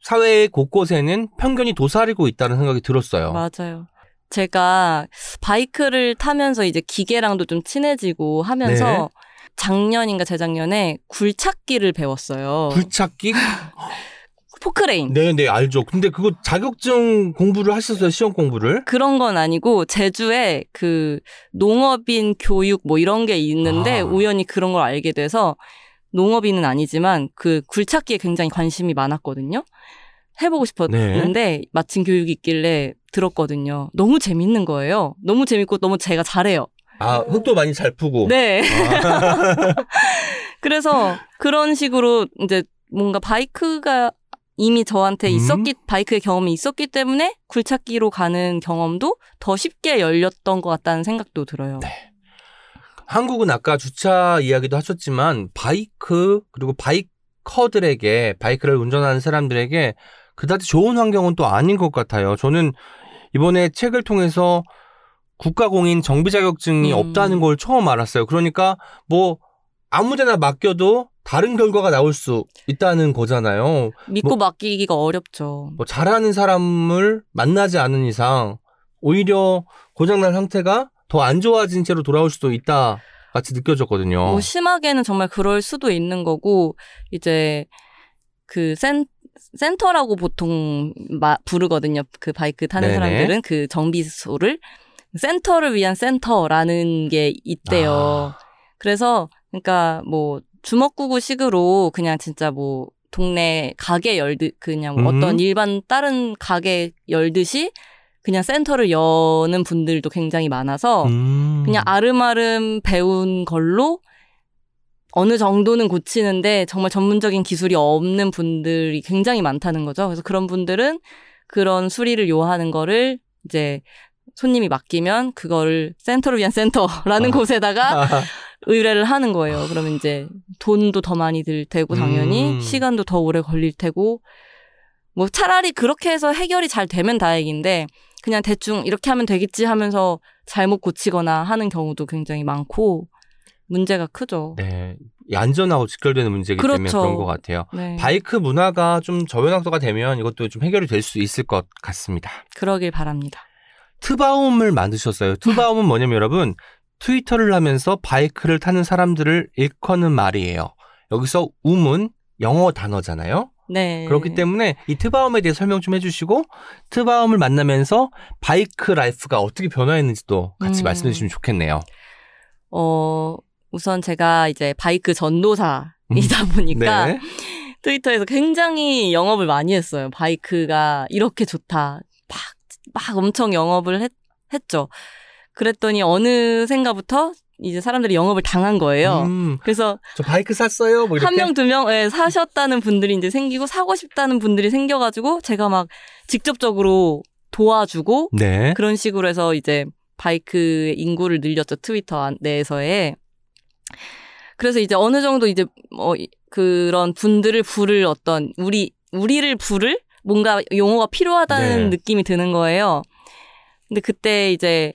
사회 곳곳에는 편견이 도사리고 있다는 생각이 들었어요. 맞아요. 제가 바이크를 타면서 이제 기계랑도 좀 친해지고 하면서 네. 작년인가 재작년에 굴착기를 배웠어요. 굴착기? 포크레인. 네, 네, 알죠. 근데 그거 자격증 공부를 하셨어요, 시험 공부를? 그런 건 아니고 제주에 그 농업인 교육 뭐 이런 게 있는데 아. 우연히 그런 걸 알게 돼서 농업인은 아니지만 그 굴착기에 굉장히 관심이 많았거든요. 해보고 싶었는데 마침 교육이 있길래 들었거든요. 너무 재밌는 거예요. 너무 재밌고 너무 제가 잘해요. 아, 흙도 많이 잘 푸고. 네. 아, 그래서 그런 식으로 이제 뭔가 바이크가 이미 저한테 음. 있었기 바이크의 경험이 있었기 때문에 굴착기로 가는 경험도 더 쉽게 열렸던 것 같다는 생각도 들어요. 네. 한국은 아까 주차 이야기도 하셨지만 바이크 그리고 바이커들에게 바이크를 운전하는 사람들에게 그다지 좋은 환경은 또 아닌 것 같아요. 저는 이번에 책을 통해서 국가공인 정비 자격증이 음. 없다는 걸 처음 알았어요. 그러니까 뭐 아무데나 맡겨도 다른 결과가 나올 수 있다는 거잖아요. 믿고 뭐- 맡기기가 어렵죠. 뭐 잘하는 사람을 만나지 않은 이상 오히려 고장난 상태가 더 안 좋아진 채로 돌아올 수도 있다 같이 느껴졌거든요. 뭐 심하게는 정말 그럴 수도 있는 거고 이제 그 센, 센터라고 보통 마, 부르거든요. 그 바이크 타는 네네. 사람들은 그 정비소를 센터를 위한 센터라는 게 있대요. 아. 그래서 그러니까 뭐 주먹구구식으로 그냥 진짜 뭐 동네 가게 열듯 그냥 뭐 음. 어떤 일반 다른 가게 열듯이 그냥 센터를 여는 분들도 굉장히 많아서 음. 그냥 알음알음 배운 걸로 어느 정도는 고치는데 정말 전문적인 기술이 없는 분들이 굉장히 많다는 거죠. 그래서 그런 분들은 그런 수리를 요하는 거를 이제 손님이 맡기면 그거를 센터를 위한 센터라는 아. 곳에다가 의뢰를 하는 거예요. 그러면 이제 돈도 더 많이 들 테고 당연히 음. 시간도 더 오래 걸릴 테고 뭐 차라리 그렇게 해서 해결이 잘 되면 다행인데 그냥 대충 이렇게 하면 되겠지 하면서 잘못 고치거나 하는 경우도 굉장히 많고 문제가 크죠. 네. 이 안전하고 직결되는 문제이기 때문에 그렇죠. 그런 것 같아요. 네. 바이크 문화가 좀 저변학도가 되면 이것도 좀 해결이 될 수 있을 것 같습니다. 그러길 바랍니다. 트바움을 만드셨어요. 트바움은 뭐냐면 여러분 트위터를 하면서 바이크를 타는 사람들을 일컫는 말이에요. 여기서 wom은 영어 단어잖아요. 네. 그렇기 때문에 이 트바움에 대해 설명 좀 해주시고 트바움을 만나면서 바이크 life가 어떻게 변화했는지도 같이 음. 말씀해 주시면 좋겠네요. 어 우선 제가 이제 바이크 전도사이다 보니까 네. 트위터에서 굉장히 영업을 많이 했어요. 바이크가 이렇게 좋다. 막, 막 엄청 영업을 했, 했죠. 그랬더니 어느 순간부터 이제 사람들이 영업을 당한 거예요. 음, 그래서 저 바이크 샀어요. 뭐. 한 명, 두 명, 예, 사셨다는 분들이 이제 생기고 사고 싶다는 분들이 생겨가지고 제가 막 직접적으로 도와주고 네. 그런 식으로 해서 이제 바이크 인구를 늘렸죠. 트위터 안- 내에서의. 그래서 이제 어느 정도 이제 뭐 이- 그런 분들을 부를 어떤 우리 우리를 부를 뭔가 용어가 필요하다는 네. 느낌이 드는 거예요. 근데 그때 이제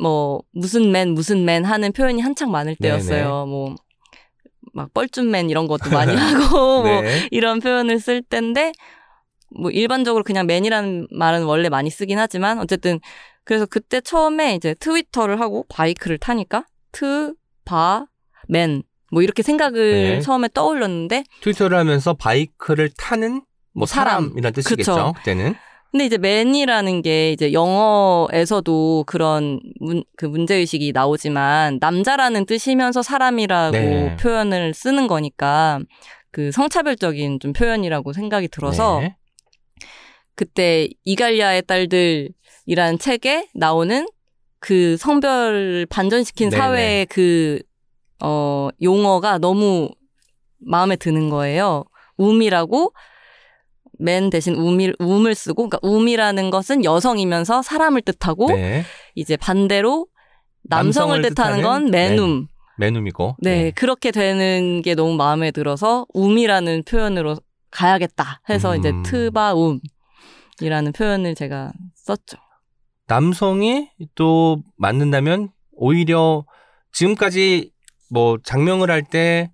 뭐 무슨 맨 무슨 맨 하는 표현이 한창 많을 때였어요. 뭐막 뻘쭘맨 이런 것도 많이 하고 뭐 네. 이런 표현을 쓸 때인데 뭐 일반적으로 그냥 man이라는 말은 원래 많이 쓰긴 하지만 어쨌든 그래서 그때 처음에 이제 트위터를 하고 바이크를 타니까 트 바 맨 뭐 이렇게 생각을 네. 처음에 떠올렸는데 트위터를 하면서 바이크를 타는 뭐 사람. 사람이란 뜻이겠죠. 그쵸. 그때는. 근데 이제 맨이라는 게 이제 영어에서도 그런 문, 그 문제의식이 나오지만 남자라는 뜻이면서 사람이라고 네. 표현을 쓰는 거니까 그 성차별적인 좀 표현이라고 생각이 들어서 네. 그때 이갈리아의 딸들이라는 책에 나오는 그 성별 반전시킨 네네. 사회의 그, 어, 용어가 너무 마음에 드는 거예요. um이라고 맨 대신 um을, um을 쓰고, 그러니까 um이라는 것은 여성이면서 사람을 뜻하고, 네. 이제 반대로 남성을, 남성을 뜻하는 건 맨움. 맨움이고. 네, 그렇게 되는 게 너무 마음에 들어서 um이라는 표현으로 가야겠다 해서 이제 음. 트바움이라는 표현을 제가 썼죠. 남성이 또 맞는다면 오히려 지금까지 뭐 작명을 할 때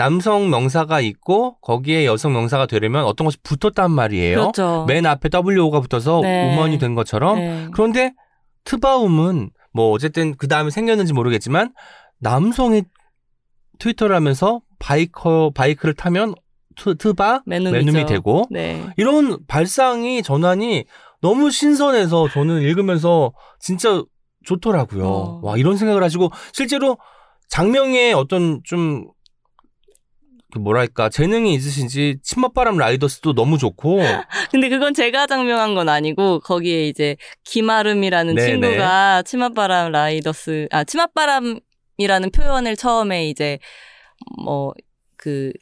남성 명사가 있고 거기에 여성 명사가 되려면 어떤 것이 붙었단 말이에요. 그렇죠. man 앞에 WO가 붙어서 네. woman이 된 것처럼 네. 그런데 트바움은 뭐 어쨌든 그 다음에 생겼는지 모르겠지만 남성이 트위터를 하면서 바이커 바이크를 타면 트, 트바. 맨움이 되고 네. 이런 발상의 전환이 너무 신선해서 저는 읽으면서 진짜 좋더라고요. 어. 와 이런 생각을 하시고 실제로 장명의 어떤 좀그 뭐랄까 재능이 있으신지 치맛바람 라이더스도 너무 좋고 근데 그건 제가 장명한 건 아니고 거기에 이제 김아름이라는 네네. 친구가 치맛바람 라이더스 아 치맛바람이라는 표현을 처음에 이제 뭐 그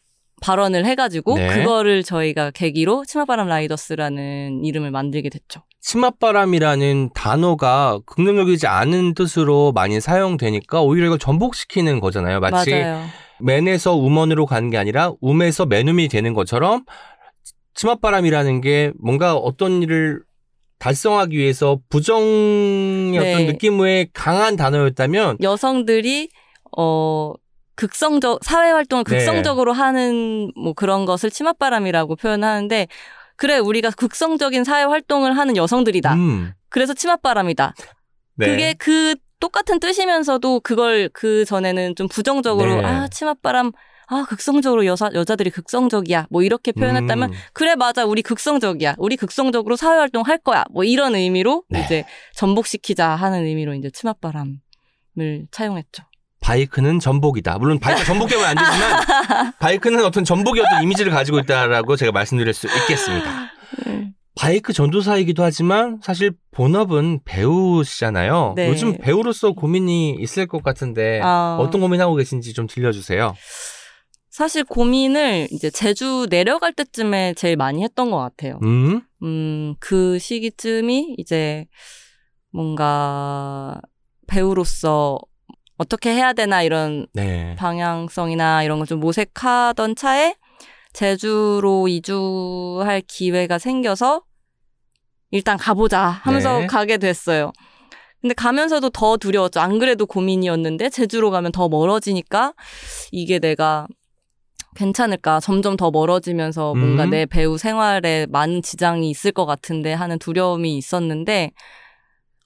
발언을 해가지고 네. 그거를 저희가 계기로 치맛바람 라이더스라는 이름을 만들게 됐죠. 치맛바람이라는 단어가 긍정적이지 않은 뜻으로 많이 사용되니까 오히려 이걸 전복시키는 거잖아요. 마치 맞아요. 맨에서 우먼으로 가는 게 아니라 움에서 맨움이 되는 것처럼 치맛바람이라는 게 뭔가 어떤 일을 달성하기 위해서 부정의 네. 어떤 느낌의 강한 단어였다면 여성들이 어 극성적 사회 활동을 네. 극성적으로 하는 뭐 그런 것을 치맛바람이라고 표현하는데 그래 우리가 극성적인 사회 활동을 하는 여성들이다. 음, 그래서 치맛바람이다. 네. 그게 그 똑같은 뜻이면서도 그걸 그 전에는 좀 부정적으로 네. 아 치맛바람 아 극성적으로 여자 여자들이 극성적이야 뭐 이렇게 표현했다면 음. 그래 맞아 우리 극성적이야 우리 극성적으로 사회 활동 할 거야 뭐 이런 의미로 네. 이제 전복시키자 하는 의미로 이제 치맛바람을 차용했죠. 바이크는 전복이다. 물론 바이크가 전복 때문에 안 되지만 바이크는 어떤 전복의 어떤 이미지를 가지고 있다라고 제가 말씀드릴 수 있겠습니다. 네. 바이크 전도사이기도 하지만 사실 본업은 배우시잖아요. 네. 요즘 배우로서 고민이 있을 것 같은데 아. 어떤 고민하고 계신지 좀 들려주세요. 사실 고민을 이제 제주 내려갈 때쯤에 제일 많이 했던 것 같아요. 음, 음, 그 시기쯤이 이제 뭔가 배우로서 어떻게 해야 되나 이런 네. 방향성이나 이런 걸 좀 모색하던 차에 제주로 이주할 기회가 생겨서 일단 가보자 하면서 네. 가게 됐어요. 근데 가면서도 더 두려웠죠. 안 그래도 고민이었는데 제주로 가면 더 멀어지니까 이게 내가 괜찮을까? 점점 더 멀어지면서 뭔가 음. 내 배우 생활에 많은 지장이 있을 것 같은데 하는 두려움이 있었는데,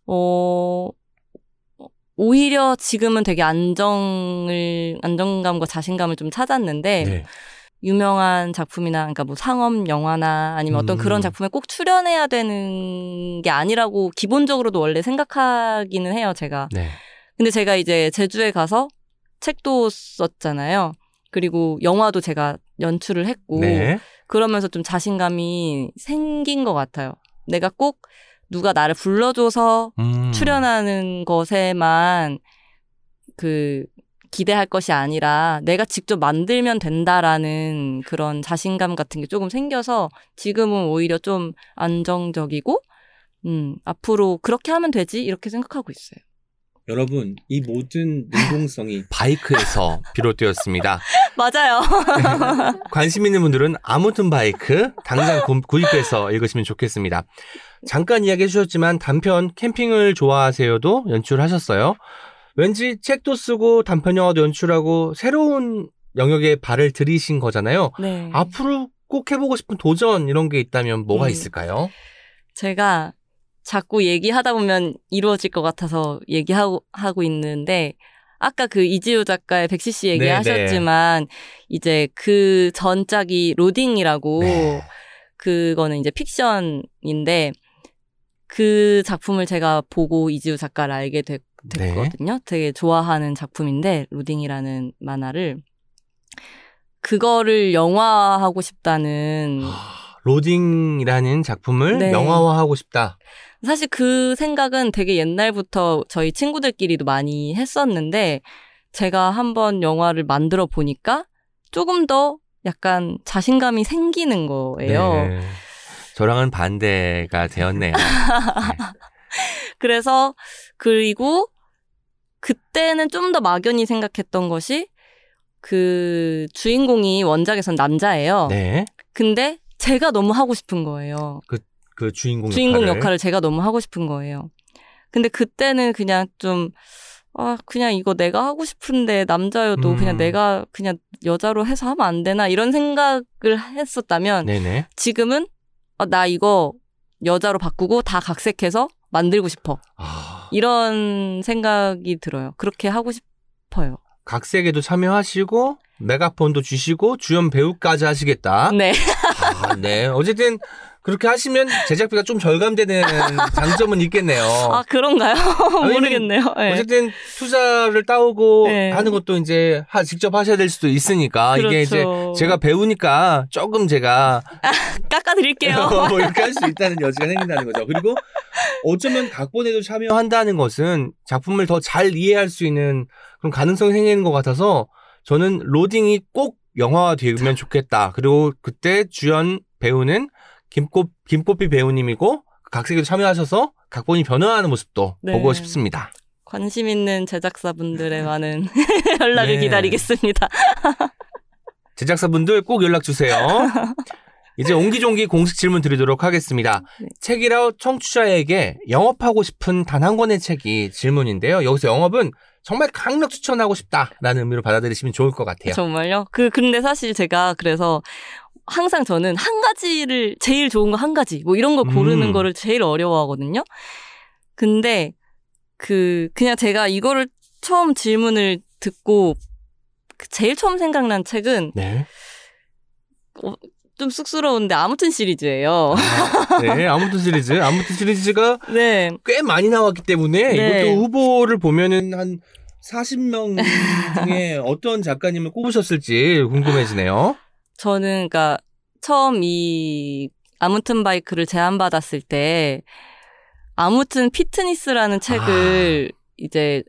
어, 오히려 지금은 되게 안정을, 안정감과 자신감을 좀 찾았는데, 네. 유명한 작품이나, 그러니까 뭐 상업 영화나 아니면 어떤 음. 그런 작품에 꼭 출연해야 되는 게 아니라고 기본적으로도 원래 생각하기는 해요, 제가. 네. 근데 제가 이제 제주에 가서 책도 썼잖아요. 그리고 영화도 제가 연출을 했고, 네. 그러면서 좀 자신감이 생긴 것 같아요. 내가 꼭 누가 나를 불러줘서 음. 출연하는 것에만 그 기대할 것이 아니라 내가 직접 만들면 된다라는 그런 자신감 같은 게 조금 생겨서 지금은 오히려 좀 안정적이고 음, 앞으로 그렇게 하면 되지 이렇게 생각하고 있어요. 여러분, 이 모든 능동성이 바이크에서 비롯되었습니다. 맞아요. 관심 있는 분들은 아무튼 바이크 당장 구- 구입해서 읽으시면 좋겠습니다. 잠깐 이야기해 주셨지만 단편 캠핑을 좋아하세요도 연출하셨어요. 왠지 책도 쓰고 단편 영화도 연출하고 새로운 영역에 발을 들이신 거잖아요. 네. 앞으로 꼭 해보고 싶은 도전 이런 게 있다면 뭐가 음. 있을까요? 제가 자꾸 얘기하다 보면 이루어질 것 같아서 얘기하고 하고 있는데 아까 그 이지우 작가의 백시씨 네, 얘기하셨지만 이제 그 전작이 로딩이라고 네. 그거는 이제 픽션인데 그 작품을 제가 보고 이지우 작가를 알게 됐, 네. 거든요 되게 좋아하는 작품인데 로딩이라는 만화를 그거를 영화하고 싶다는 로딩이라는 작품을 네. 영화화하고 싶다. 사실 그 생각은 되게 옛날부터 저희 친구들끼리도 많이 했었는데 제가 한번 영화를 만들어 보니까 조금 더 약간 자신감이 생기는 거예요. 네. 저랑은 반대가 되었네요. 그래서 그리고 그때는 좀 더 막연히 생각했던 것이 그 주인공이 원작에선 남자예요. 네. 근데 제가 너무 하고 싶은 거예요. 그 주인공, 주인공 역할을. 역할을 제가 너무 하고 싶은 거예요. 근데 그때는 그냥 좀, 아, 그냥 이거 내가 하고 싶은데 남자여도 음. 그냥 내가 그냥 여자로 해서 하면 안 되나 이런 생각을 했었다면 네네. 지금은 아, 나 이거 여자로 바꾸고 다 각색해서 만들고 싶어. 아, 이런 생각이 들어요. 그렇게 하고 싶어요. 각색에도 참여하시고 메가폰도 주시고 주연 배우까지 하시겠다. 네. 아, 네. 어쨌든 그렇게 하시면 제작비가 좀 절감되는 장점은 있겠네요. 아, 그런가요? 모르겠네요. 네. 어쨌든 투자를 따오고 네. 하는 것도 이제 하- 직접 하셔야 될 수도 있으니까 이게 이제 그렇죠. 제가 배우니까 조금 제가 깎아드릴게요. 뭐 이렇게 할 수 있다는 여지가 생긴다는 거죠. 그리고 어쩌면 각본에도 참여한다는 것은 작품을 더 잘 이해할 수 있는 그런 가능성이 생기는 것 같아서 저는 로딩이 꼭 영화화 되면 좋겠다. 그리고 그때 주연 배우는 김꽃, 김꽃비 배우님이고 각색에도 참여하셔서 각본이 변화하는 모습도 네. 보고 싶습니다. 관심 있는 제작사분들의 많은 연락을 네. 기다리겠습니다. 제작사분들 꼭 연락 주세요. 이제 옹기종기 공식 질문 드리도록 하겠습니다. 네. 책이라 청취자에게 영업하고 싶은 단 한 권의 책이 질문인데요. 여기서 영업은 정말 강력 추천하고 싶다라는 의미로 받아들이시면 좋을 것 같아요. 정말요? 그 근데 사실 제가 그래서 항상 저는 한 가지를 제일 좋은 거 한 가지 뭐 이런 거 고르는 음. 거를 제일 어려워하거든요. 근데 그 그냥 제가 이거를 처음 질문을 듣고 그 제일 처음 생각난 책은 네. 어, 좀 쑥스러운데 아무튼 시리즈예요. 아, 네, 아무튼 시리즈. 아무튼 시리즈가 네. 꽤 많이 나왔기 때문에 네. 이것도 후보를 보면은 한 40명 중에 어떤 작가님을 꼽으셨을지 궁금해지네요. 저는 그러니까 처음 이 아무튼 바이크를 제안받았을 때 아무튼 피트니스라는 책을 이제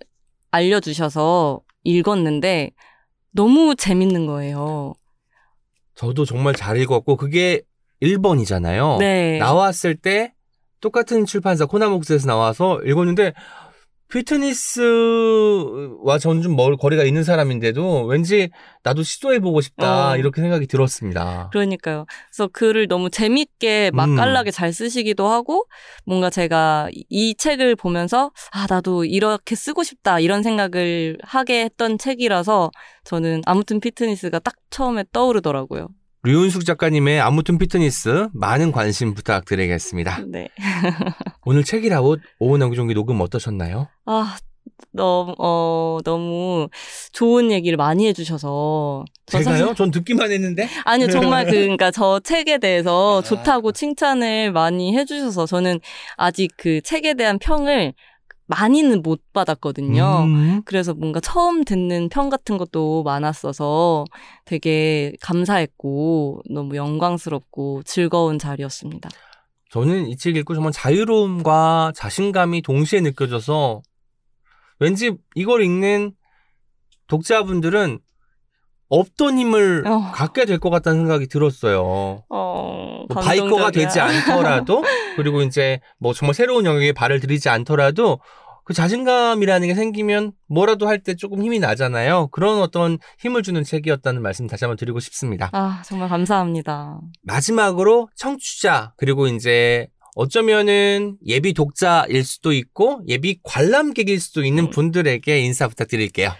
알려주셔서 읽었는데 너무 재밌는 거예요. 저도 정말 잘 읽었고 그게 1번이잖아요. 네. 나왔을 때 똑같은 출판사 코나목스에서 나와서 읽었는데 피트니스와 저는 좀멀 거리가 있는 사람인데도 왠지 나도 시도해보고 싶다 어. 이렇게 생각이 들었습니다. 그러니까요. 그래서 글을 너무 재밌게 맛깔나게 음. 잘 쓰시기도 하고 뭔가 제가 이- 이 책을 보면서 아 나도 이렇게 쓰고 싶다 이런 생각을 하게 했던 책이라서 저는 아무튼 피트니스가 딱 처음에 떠오르더라고요. 류은숙 작가님의 아무튼 피트니스 많은 관심 부탁드리겠습니다. 네. 오늘 책이라웃 오은 엉기종기 녹음 어떠셨나요? 아 너무 어 너무 좋은 얘기를 많이 해주셔서 저 사실- 제가요? 전 듣기만 했는데. 아니요, 정말 그, 그러니까 저 책에 대해서 아. 좋다고 칭찬을 많이 해주셔서 저는 아직 그 책에 대한 평을 많이는 못 받았거든요. 음. 그래서 뭔가 처음 듣는 평 같은 것도 많았어서 되게 감사했고 너무 영광스럽고 즐거운 자리였습니다. 저는 이 책 읽고 정말 자유로움과 자신감이 동시에 느껴져서 왠지 이걸 읽는 독자분들은 없던 힘을 어. 갖게 될 것 같다는 생각이 들었어요. 어, 뭐 바이커가. 되지 않더라도 그리고 이제 뭐 정말 새로운 영역에 발을 들이지 않더라도 그 자신감이라는 게 생기면 뭐라도 할 때 조금 힘이 나잖아요. 그런 어떤 힘을 주는 책이었다는 말씀 다시 한번 드리고 싶습니다. 아, 정말 감사합니다. 마지막으로 청취자 그리고 이제 어쩌면은 예비 독자일 수도 있고 예비 관람객일 수도 있는 음. 분들에게 인사 부탁드릴게요.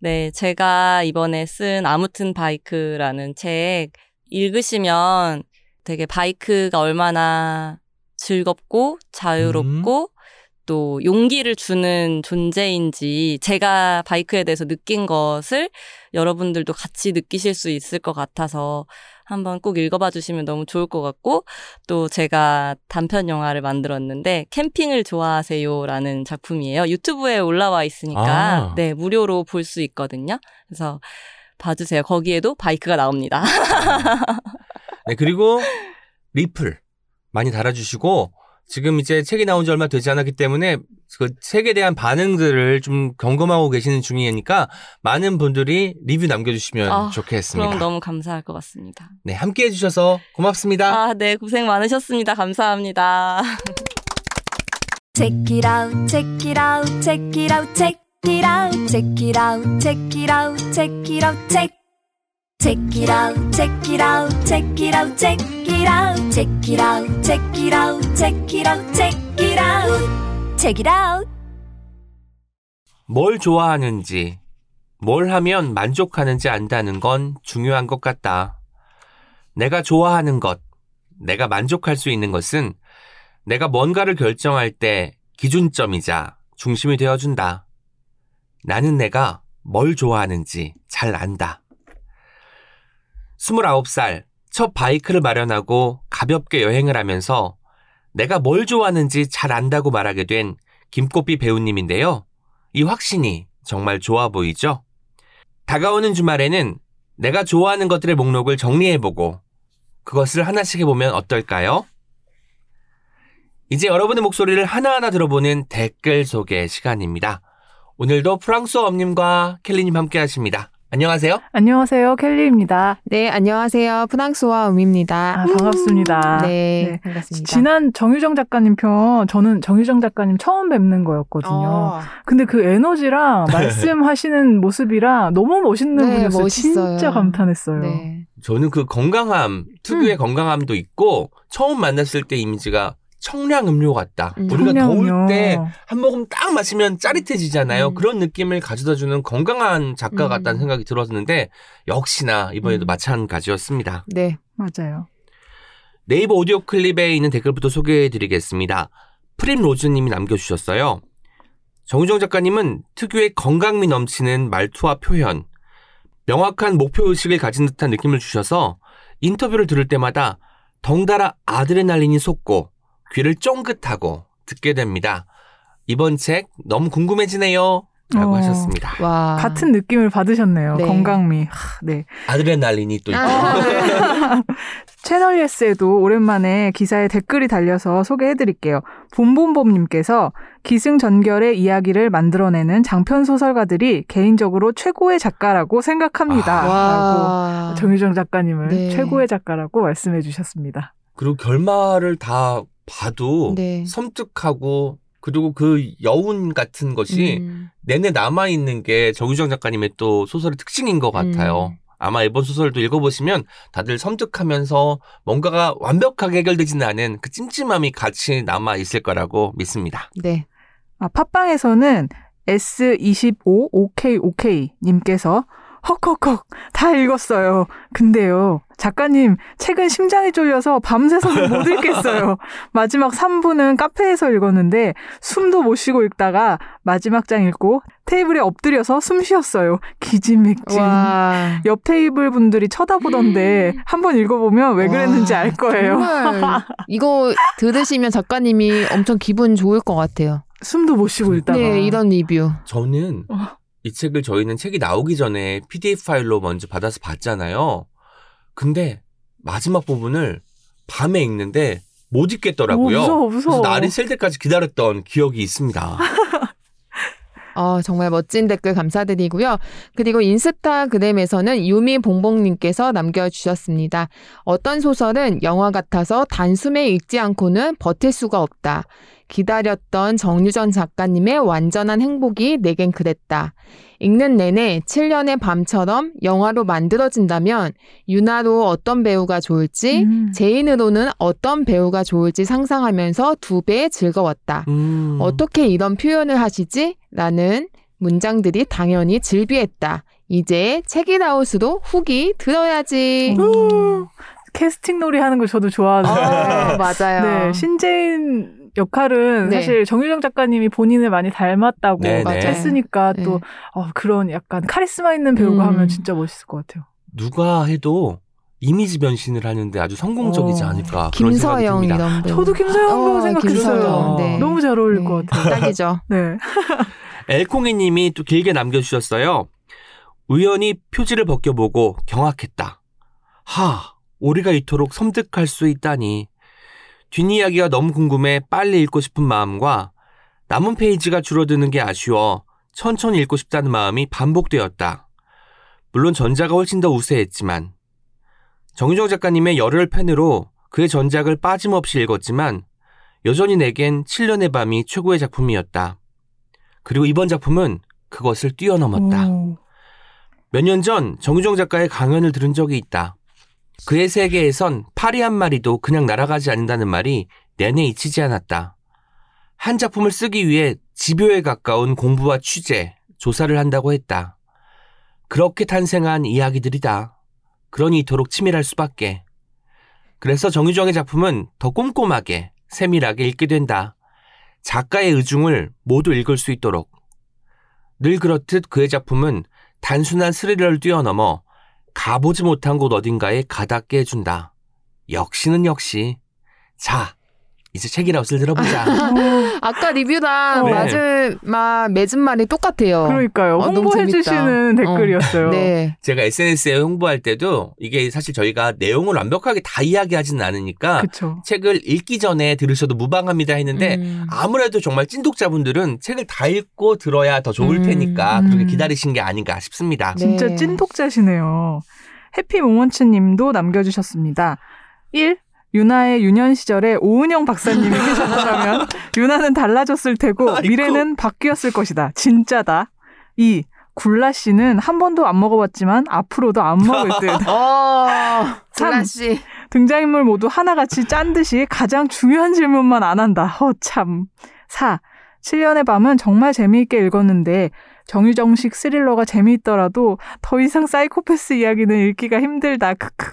네, 제가 이번에 쓴 아무튼 바이크라는 책 읽으시면 되게 바이크가 얼마나 즐겁고 자유롭고 또 용기를 주는 존재인지 제가 바이크에 대해서 느낀 것을 여러분들도 같이 느끼실 수 있을 것 같아서 한번 꼭 읽어봐 주시면 너무 좋을 것 같고 또 제가 단편 영화를 만들었는데 캠핑을 좋아하세요라는 작품이에요. 유튜브에 올라와 있으니까 아. 네 무료로 볼 수 있거든요. 그래서 봐주세요. 거기에도 바이크가 나옵니다. 네, 그리고 리플 많이 달아주시고 지금 이제 책이 나온 지 얼마 되지 않았기 때문에 그 책에 대한 반응들을 좀 점검하고 계시는 중이니까 많은 분들이 리뷰 남겨주시면 아, 좋겠습니다. 그럼 너무 감사할 것 같습니다. 네, 함께 해주셔서 고맙습니다. 아, 네 고생 많으셨습니다. 감사합니다. Check it out, check it out, check it out, check it out, check it out, check it out, check it out, check. Check it out, check it out, check it out, check it out, check it out, check it out, check it out, check it out, check it out. 뭘 좋아하는지, 뭘 하면 만족하는지 안다는 건 중요한 것 같다. 내가 좋아하는 것, 내가 만족할 수 있는 것은 내가 뭔가를 결정할 때 기준점이자 중심이 되어준다. 나는 내가 뭘 좋아하는지 잘 안다. 29살, 첫 바이크를 마련하고 가볍게 여행을 하면서 내가 뭘 좋아하는지 잘 안다고 말하게 된 김꽃비 배우님인데요. 이 확신이 정말 좋아 보이죠? 다가오는 주말에는 내가 좋아하는 것들의 목록을 정리해보고 그것을 하나씩 해보면 어떨까요? 이제 여러분의 목소리를 하나하나 들어보는 댓글 소개 시간입니다. 오늘도 프랑스어 엄님과 켈리님 함께 하십니다. 안녕하세요. 안녕하세요. 켈리입니다. 네, 안녕하세요. 프랑스와 음입니다. 아, 반갑습니다. 네, 네. 반갑습니다. 지난 정유정 작가님 편, 저는 정유정 작가님 처음 뵙는 거였거든요. 어, 근데 그 에너지랑 말씀하시는 모습이랑 너무 멋있는 네, 분이었어요. 멋있어요. 진짜 감탄했어요. 네. 저는 그 건강함, 특유의 건강함도 있고 처음 만났을 때 이미지가 청량 음료 같다. 음. 우리가 더울 청량음료. 때한 모금 딱 마시면 짜릿해지잖아요. 음. 그런 느낌을 가져다 주는 건강한 작가 음. 같다는 생각이 들었는데 역시나 이번에도 음. 마찬가지였습니다. 네. 맞아요. 네이버 오디오 클립에 있는 댓글부터 소개해 드리겠습니다. 프림 로즈님이 남겨주셨어요. 정유정 작가님은 특유의 건강미 넘치는 말투와 표현, 명확한 목표 의식을 가진 듯한 느낌을 주셔서 인터뷰를 들을 때마다 덩달아 아드레날린이 솟고 귀를 쫑긋하고 듣게 됩니다. 이번 책 너무 궁금해지네요. 라고 어. 하셨습니다. 와. 같은 느낌을 받으셨네요. 네. 건강미. 하, 네. 아드레날린이 또 있고. 아, 네. 채널 예스에도 오랜만에 기사에 댓글이 달려서 소개해 드릴게요. 봄봄봄 님께서 기승전결의 이야기를 만들어내는 장편 소설가들이 개인적으로 최고의 작가라고 생각합니다. 라고 와. 정유정 작가님을 네. 최고의 작가라고 말씀해 주셨습니다. 그리고 결말을 다 봐도 네. 섬뜩하고 그리고 그 여운 같은 것이 음. 내내 남아 있는 게 정유정 작가님의 또 소설의 특징인 것 같아요. 음. 아마 이번 소설도 읽어보시면 다들 섬뜩하면서 뭔가가 완벽하게 해결되지는 않은 그 찜찜함이 같이 남아 있을 거라고 믿습니다. 네. 아, 팟빵에서는 S25OKOK님께서 헉헉헉 다 읽었어요. 근데요 작가님 책은 심장이 쫄려서 밤새서는 못 읽겠어요. 마지막 3부는 카페에서 읽었는데 숨도 못 쉬고 읽다가 마지막 장 읽고 테이블에 엎드려서 숨 쉬었어요. 기진맥진. 와. 옆 테이블 분들이 쳐다보던데 한번 읽어보면 왜 그랬는지 와, 알 거예요. 정말 이거 들으시면 작가님이 엄청 기분 좋을 것 같아요. 숨도 못 쉬고 읽다가. 네, 이런 리뷰. 저는 어. 이 책을 저희는 책이 나오기 전에 PDF 파일로 먼저 받아서 봤잖아요. 근데 마지막 부분을 밤에 읽는데 못 읽겠더라고요. 오, 무서워, 무서워. 그래서 날이 셀 때까지 기다렸던 기억이 있습니다. 어, 정말 멋진 댓글 감사드리고요. 그리고 인스타 그램에서는 유미봉봉님께서 남겨주셨습니다. 어떤 소설은 영화 같아서 단숨에 읽지 않고는 버틸 수가 없다. 기다렸던 정유전 작가님의 완전한 행복이 내겐 그랬다. 읽는 내내 7년의 밤처럼 영화로 만들어진다면 윤하로 어떤 배우가 좋을지, 음. 제인으로는 어떤 배우가 좋을지 상상하면서 두 배 즐거웠다. 음. 어떻게 이런 표현을 하시지? 라는 문장들이 당연히 즐비했다. 이제 책이나웃으로 후기 들어야지. 오, 캐스팅 놀이 하는 걸 저도 좋아하는데. 어, 맞아요. 네, 신재인 역할은 네. 사실 정유정 작가님이 본인을 많이 닮았다고 네, 네. 했으니까 네. 또 어, 그런 약간 카리스마 있는 배우가 음. 하면 진짜 멋있을 것 같아요. 누가 해도 이미지 변신을 하는데 아주 성공적이지 어. 않을까 그런 생각이 김서영 듭니다. 저도 김서영 배우 어, 생각했어요. 네. 너무 잘 어울릴 네, 것 같아요. 딱이죠. 네. 엘콩이님이 또 길게 남겨주셨어요. 우연히 표지를 벗겨보고 경악했다. 하, 우리가 이토록 섬뜩할 수 있다니. 뒷이야기가 너무 궁금해 빨리 읽고 싶은 마음과 남은 페이지가 줄어드는 게 아쉬워 천천히 읽고 싶다는 마음이 반복되었다. 물론 전자가 훨씬 더 우세했지만 정유정 작가님의 열혈 팬으로 그의 전작을 빠짐없이 읽었지만 여전히 내겐 7년의 밤이 최고의 작품이었다. 그리고 이번 작품은 그것을 뛰어넘었다. 오. 몇년 전 정유정 작가의 강연을 들은 적이 있다. 그의 세계에선 파리 한 마리도 그냥 날아가지 않는다는 말이 내내 잊히지 않았다. 한 작품을 쓰기 위해 집요에 가까운 공부와 취재, 조사를 한다고 했다. 그렇게 탄생한 이야기들이다. 그러니 이토록 치밀할 수밖에. 그래서 정유정의 작품은 더 꼼꼼하게, 세밀하게 읽게 된다. 작가의 의중을 모두 읽을 수 있도록. 늘 그렇듯 그의 작품은 단순한 스릴러를 뛰어넘어 가보지 못한 곳 어딘가에 가닿게 해준다. 역시는 역시. 자, 이제 책이라웃을 들어보자. 아까 리뷰랑 네. 마지막 맺은 말이 똑같아요. 그러니까요. 어, 너무 홍보해 재밌다. 주시는 댓글이었어요. 네. 제가 SNS에 홍보할 때도 이게 사실 저희가 내용을 완벽하게 다 이야기하지는 않으니까 그쵸. 책을 읽기 전에 들으셔도 무방합니다 했는데 음. 아무래도 정말 찐독자분들은 책을 다 읽고 들어야 더 좋을 음. 테니까 음. 그렇게 기다리신 게 아닌가 싶습니다. 네. 진짜 찐독자시네요. 해피 모먼츠 님도 남겨주셨습니다. 1. 유나의 유년 시절에 오은영 박사님이 계셨다면 유나는 달라졌을 테고 아이고. 미래는 바뀌었을 것이다. 진짜다. 2. 굴라 씨는 한 번도 안 먹어봤지만 앞으로도 안 먹을 듯. 어, 삼. 슬라씨. 등장인물 모두 하나같이 짠 듯이 가장 중요한 질문만 안 한다. 허 참. 4. 7년의 밤은 정말 재미있게 읽었는데 정유정식 스릴러가 재미있더라도 더 이상 사이코패스 이야기는 읽기가 힘들다. 크크.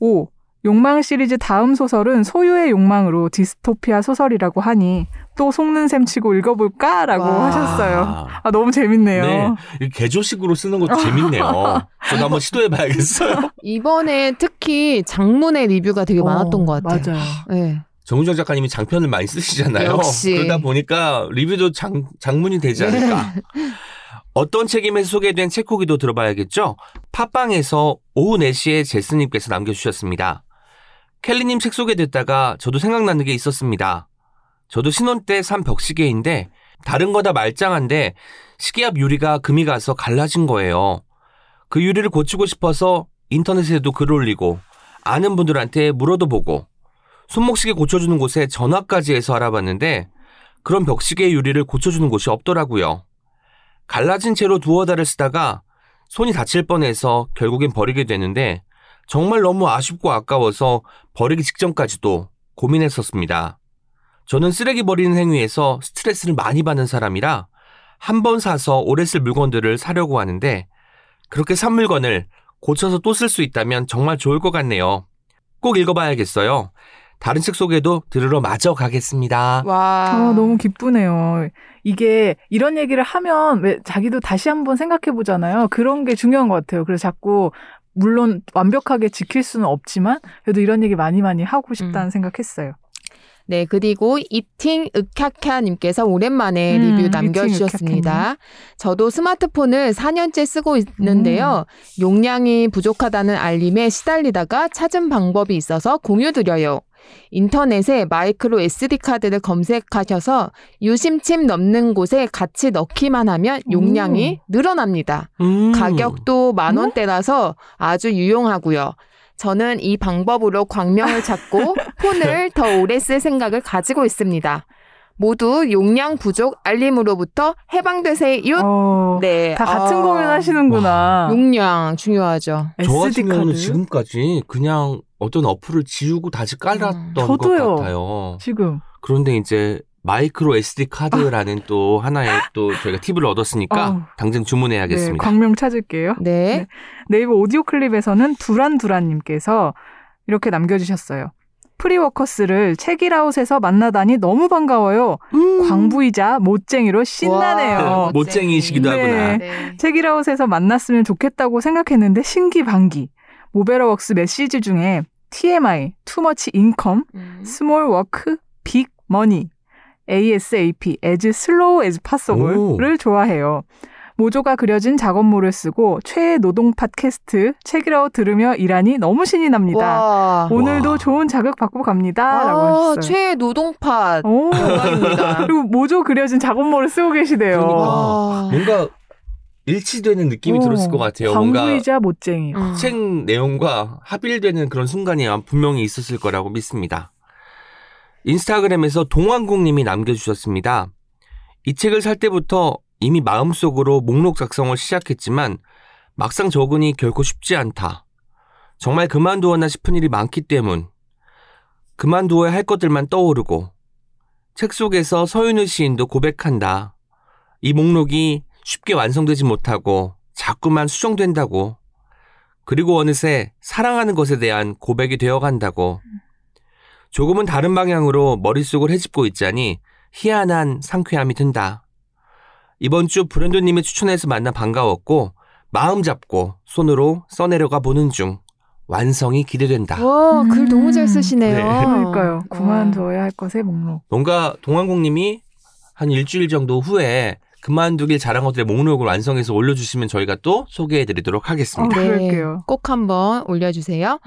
5. 욕망 시리즈 다음 소설은 소유의 욕망으로 디스토피아 소설이라고 하니 또 속는 셈 치고 읽어볼까라고 와. 하셨어요. 아, 아 너무 재밌네요. 네. 이 개조식으로 쓰는 것도 재밌네요. 저도 한번 시도해봐야겠어요. 이번에 특히 장문의 리뷰가 되게 많았던 것 같아요. 맞아요. 네. 정우정 작가님이 장편을 많이 쓰시잖아요. 역시. 그러다 보니까 리뷰도 장, 장문이 되지 않을까. 어떤 책임에서 소개된 책 후기도 들어봐야겠죠? 팟빵에서 오후 4시에 제스님께서 남겨주셨습니다. 켈리님 책 소개됐다가 저도 생각나는 게 있었습니다. 저도 신혼 때 산 벽시계인데 다른 거 다 말짱한데 시계 앞 유리가 금이 가서 갈라진 거예요. 그 유리를 고치고 싶어서 인터넷에도 글 올리고 아는 분들한테 물어도 보고 손목시계 고쳐주는 곳에 전화까지 해서 알아봤는데 그런 벽시계 유리를 고쳐주는 곳이 없더라고요. 갈라진 채로 두어 달을 쓰다가 손이 다칠 뻔해서 결국엔 버리게 되는데 정말 너무 아쉽고 아까워서 버리기 직전까지도 고민했었습니다. 저는 쓰레기 버리는 행위에서 스트레스를 많이 받는 사람이라 한 번 사서 오래 쓸 물건들을 사려고 하는데 그렇게 산 물건을 고쳐서 또 쓸 수 있다면 정말 좋을 것 같네요. 꼭 읽어봐야겠어요. 다른 책 소개도 들으러 마저 가겠습니다. 와. 아, 너무 기쁘네요. 이게 이런 얘기를 하면 왜 자기도 다시 한번 생각해 보잖아요. 그런 게 중요한 것 같아요. 그래서 자꾸 물론 완벽하게 지킬 수는 없지만 그래도 이런 얘기 많이 많이 하고 싶다는 음. 생각했어요. 네, 그리고 이팅 으캬캬님께서 오랜만에 음, 리뷰 남겨주셨습니다. 저도 스마트폰을 4년째 쓰고 있는데요. 음. 용량이 부족하다는 알림에 시달리다가 찾은 방법이 있어서 공유 드려요. 인터넷에 마이크로 SD카드를 검색하셔서 유심칩 넣는 곳에 같이 넣기만 하면 용량이 늘어납니다. 음. 가격도 만 원대라서 아주 유용하고요. 저는 이 방법으로 광명을 찾고 폰을 더 오래 쓸 생각을 가지고 있습니다. 모두 용량 부족 알림으로부터 해방되세요. 어, 네, 다 같은 아, 고민하시는구나. 용량 중요하죠. 저 같은 경우는 카드 지금까지 그냥 어떤 어플을 지우고 다시 깔았던 것 저도요. 같아요. 지금 그런데 이제 마이크로 SD 카드라는 또 하나의 또 저희가 팁을 얻었으니까 아우. 당장 네, 주문해야겠습니다. 광명 찾을게요. 네. 네. 네 이버 오디오 클립에서는 두란두란님께서 이렇게 남겨주셨어요. 프리워커스를 책읽아웃에서 만나다니 너무 반가워요. 음. 광부이자 모쨍이로 신나네요. 와, 모쨍이시기도 네. 하구나. 네. 책읽아웃에서 만났으면 좋겠다고 생각했는데 신기방기. 모베러웍스 메시지 중에 TMI, too much income, 음. small work, big money, ASAP, as slow as possible를 좋아해요. 모조가 그려진 작업모를 쓰고 최애 노동 팟캐스트 책읽아웃 들으며 일하니 너무 신이 납니다. 와. 오늘도 와. 좋은 자극 받고 갑니다. 라고 아, 하셨어요. 최애 노동 팟. 오. 영광입니다. 그리고 모조 그려진 작업모를 쓰고 계시대요. 그러니까. 와. 뭔가 일치되는 느낌이 오, 들었을 것 같아요. 뭔가 광부이자 못쟁이. 음. 책 내용과 합일되는 그런 순간이 분명히 있었을 거라고 믿습니다. 인스타그램에서 동환국님이 남겨주셨습니다. 이 책을 살 때부터 이미 마음속으로 목록 작성을 시작했지만 막상 적으니 결코 쉽지 않다. 정말 그만두었나 싶은 일이 많기 때문. 그만두어야 할 것들만 떠오르고 책 속에서 서윤우 시인도 고백한다. 이 목록이 쉽게 완성되지 못하고 자꾸만 수정된다고. 그리고 어느새 사랑하는 것에 대한 고백이 되어 간다고. 조금은 다른 방향으로 머릿속을 헤집고 있자니 희한한 상쾌함이 든다. 이번 주 브랜드님의 추천해서 만나 반가웠고 마음 잡고 손으로 써내려가 보는 중 완성이 기대된다. 와, 글 너무 잘 음. 쓰시네요. 네. 그러니까요. 와. 그만둬야 할 것의 목록. 뭔가 동환국님이 한 일주일 정도 후에 그만두길 잘한 것들의 목록을 완성해서 올려주시면 저희가 또 소개해드리도록 하겠습니다. 어, 그럴게요. 꼭 한번 올려주세요.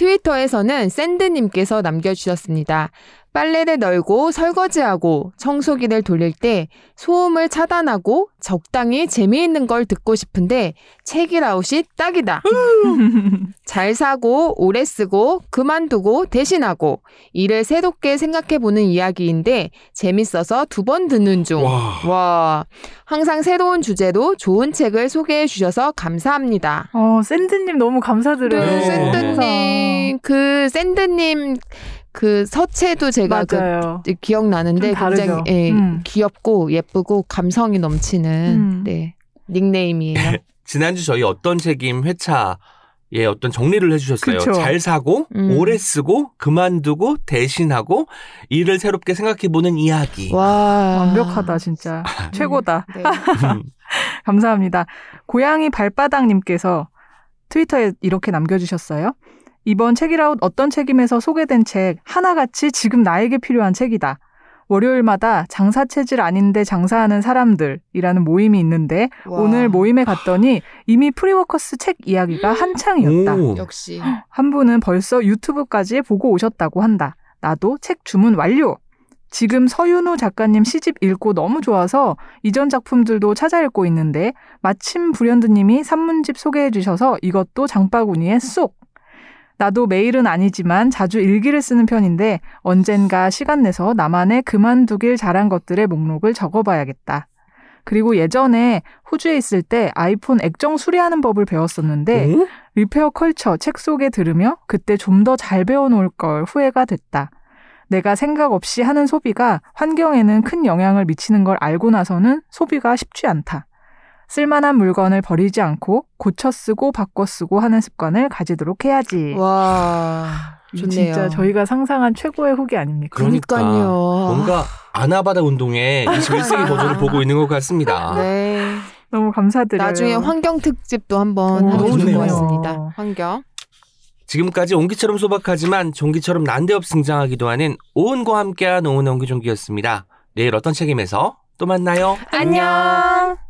음. 트위터에서는 샌드님께서 남겨주셨습니다. 빨래를 널고 설거지하고 청소기를 돌릴 때 소음을 차단하고 적당히 재미있는 걸 듣고 싶은데 책이라웃이 딱이다. 잘 사고 오래 쓰고 그만두고 대신하고 이를 새롭게 생각해 보는 이야기인데 재밌어서 두 번 듣는 중. 와. 와, 항상 새로운 주제로 좋은 책을 소개해 주셔서 감사합니다. 어, 샌드님 너무 감사드려요. 네, 네. 샌드님, 그 샌드님 그 서체도 제가 맞아요. 그 기억나는데. 굉장히 예, 음. 귀엽고 예쁘고 감성이 넘치는 음. 네 닉네임이에요. 지난주 저희 어떤 책임 회차 예, 어떤 정리를 해주셨어요. 그쵸. 잘 사고, 음. 오래 쓰고, 그만두고, 대신하고, 일을 새롭게 생각해보는 이야기. 와. 완벽하다 진짜 최고다. 네. 음, 감사합니다. 고양이 발바닥님께서 트위터에 이렇게 남겨주셨어요. 이번 책읽아웃 어떤 책임에서 소개된 책 하나같이 지금 나에게 필요한 책이다. 월요일마다 장사 체질 아닌데 장사하는 사람들이라는 모임이 있는데 와. 오늘 모임에 갔더니 이미 프리워커스 책 이야기가 한창이었다. 오. 역시. 한 분은 벌써 유튜브까지 보고 오셨다고 한다. 나도 책 주문 완료. 지금 서윤후 작가님 시집 읽고 너무 좋아서 이전 작품들도 찾아 읽고 있는데 마침 불현듯님이 산문집 소개해 주셔서 이것도 장바구니에 쏙. 나도 매일은 아니지만 자주 일기를 쓰는 편인데 언젠가 시간 내서 나만의 그만두길 잘한 것들의 목록을 적어봐야겠다. 그리고 예전에 호주에 있을 때 아이폰 액정 수리하는 법을 배웠었는데 오? 리페어 컬처 책 소개 들으며 그때 좀 더 잘 배워놓을 걸 후회가 됐다. 내가 생각 없이 하는 소비가 환경에는 큰 영향을 미치는 걸 알고 나서는 소비가 쉽지 않다. 쓸만한 물건을 버리지 않고 고쳐 쓰고 바꿔 쓰고 하는 습관을 가지도록 해야지. 와. 이거 좋네요. 진짜 저희가 상상한 최고의 후기 아닙니까? 그러니까 그러니까요. 뭔가 아나바다 운동의 21세기 버전을 보고 있는 것 같습니다. 네. 너무 감사드려요. 나중에 환경 특집도 한번 오, 하면 좋을. 것 같습니다. 환경. 지금까지 옹기처럼 소박하지만 종기처럼 난데없이 등장하기도 하는 오은과 함께한 오은 옹기종기였습니다. 내일 어떤 책임에서 또 만나요. 안녕.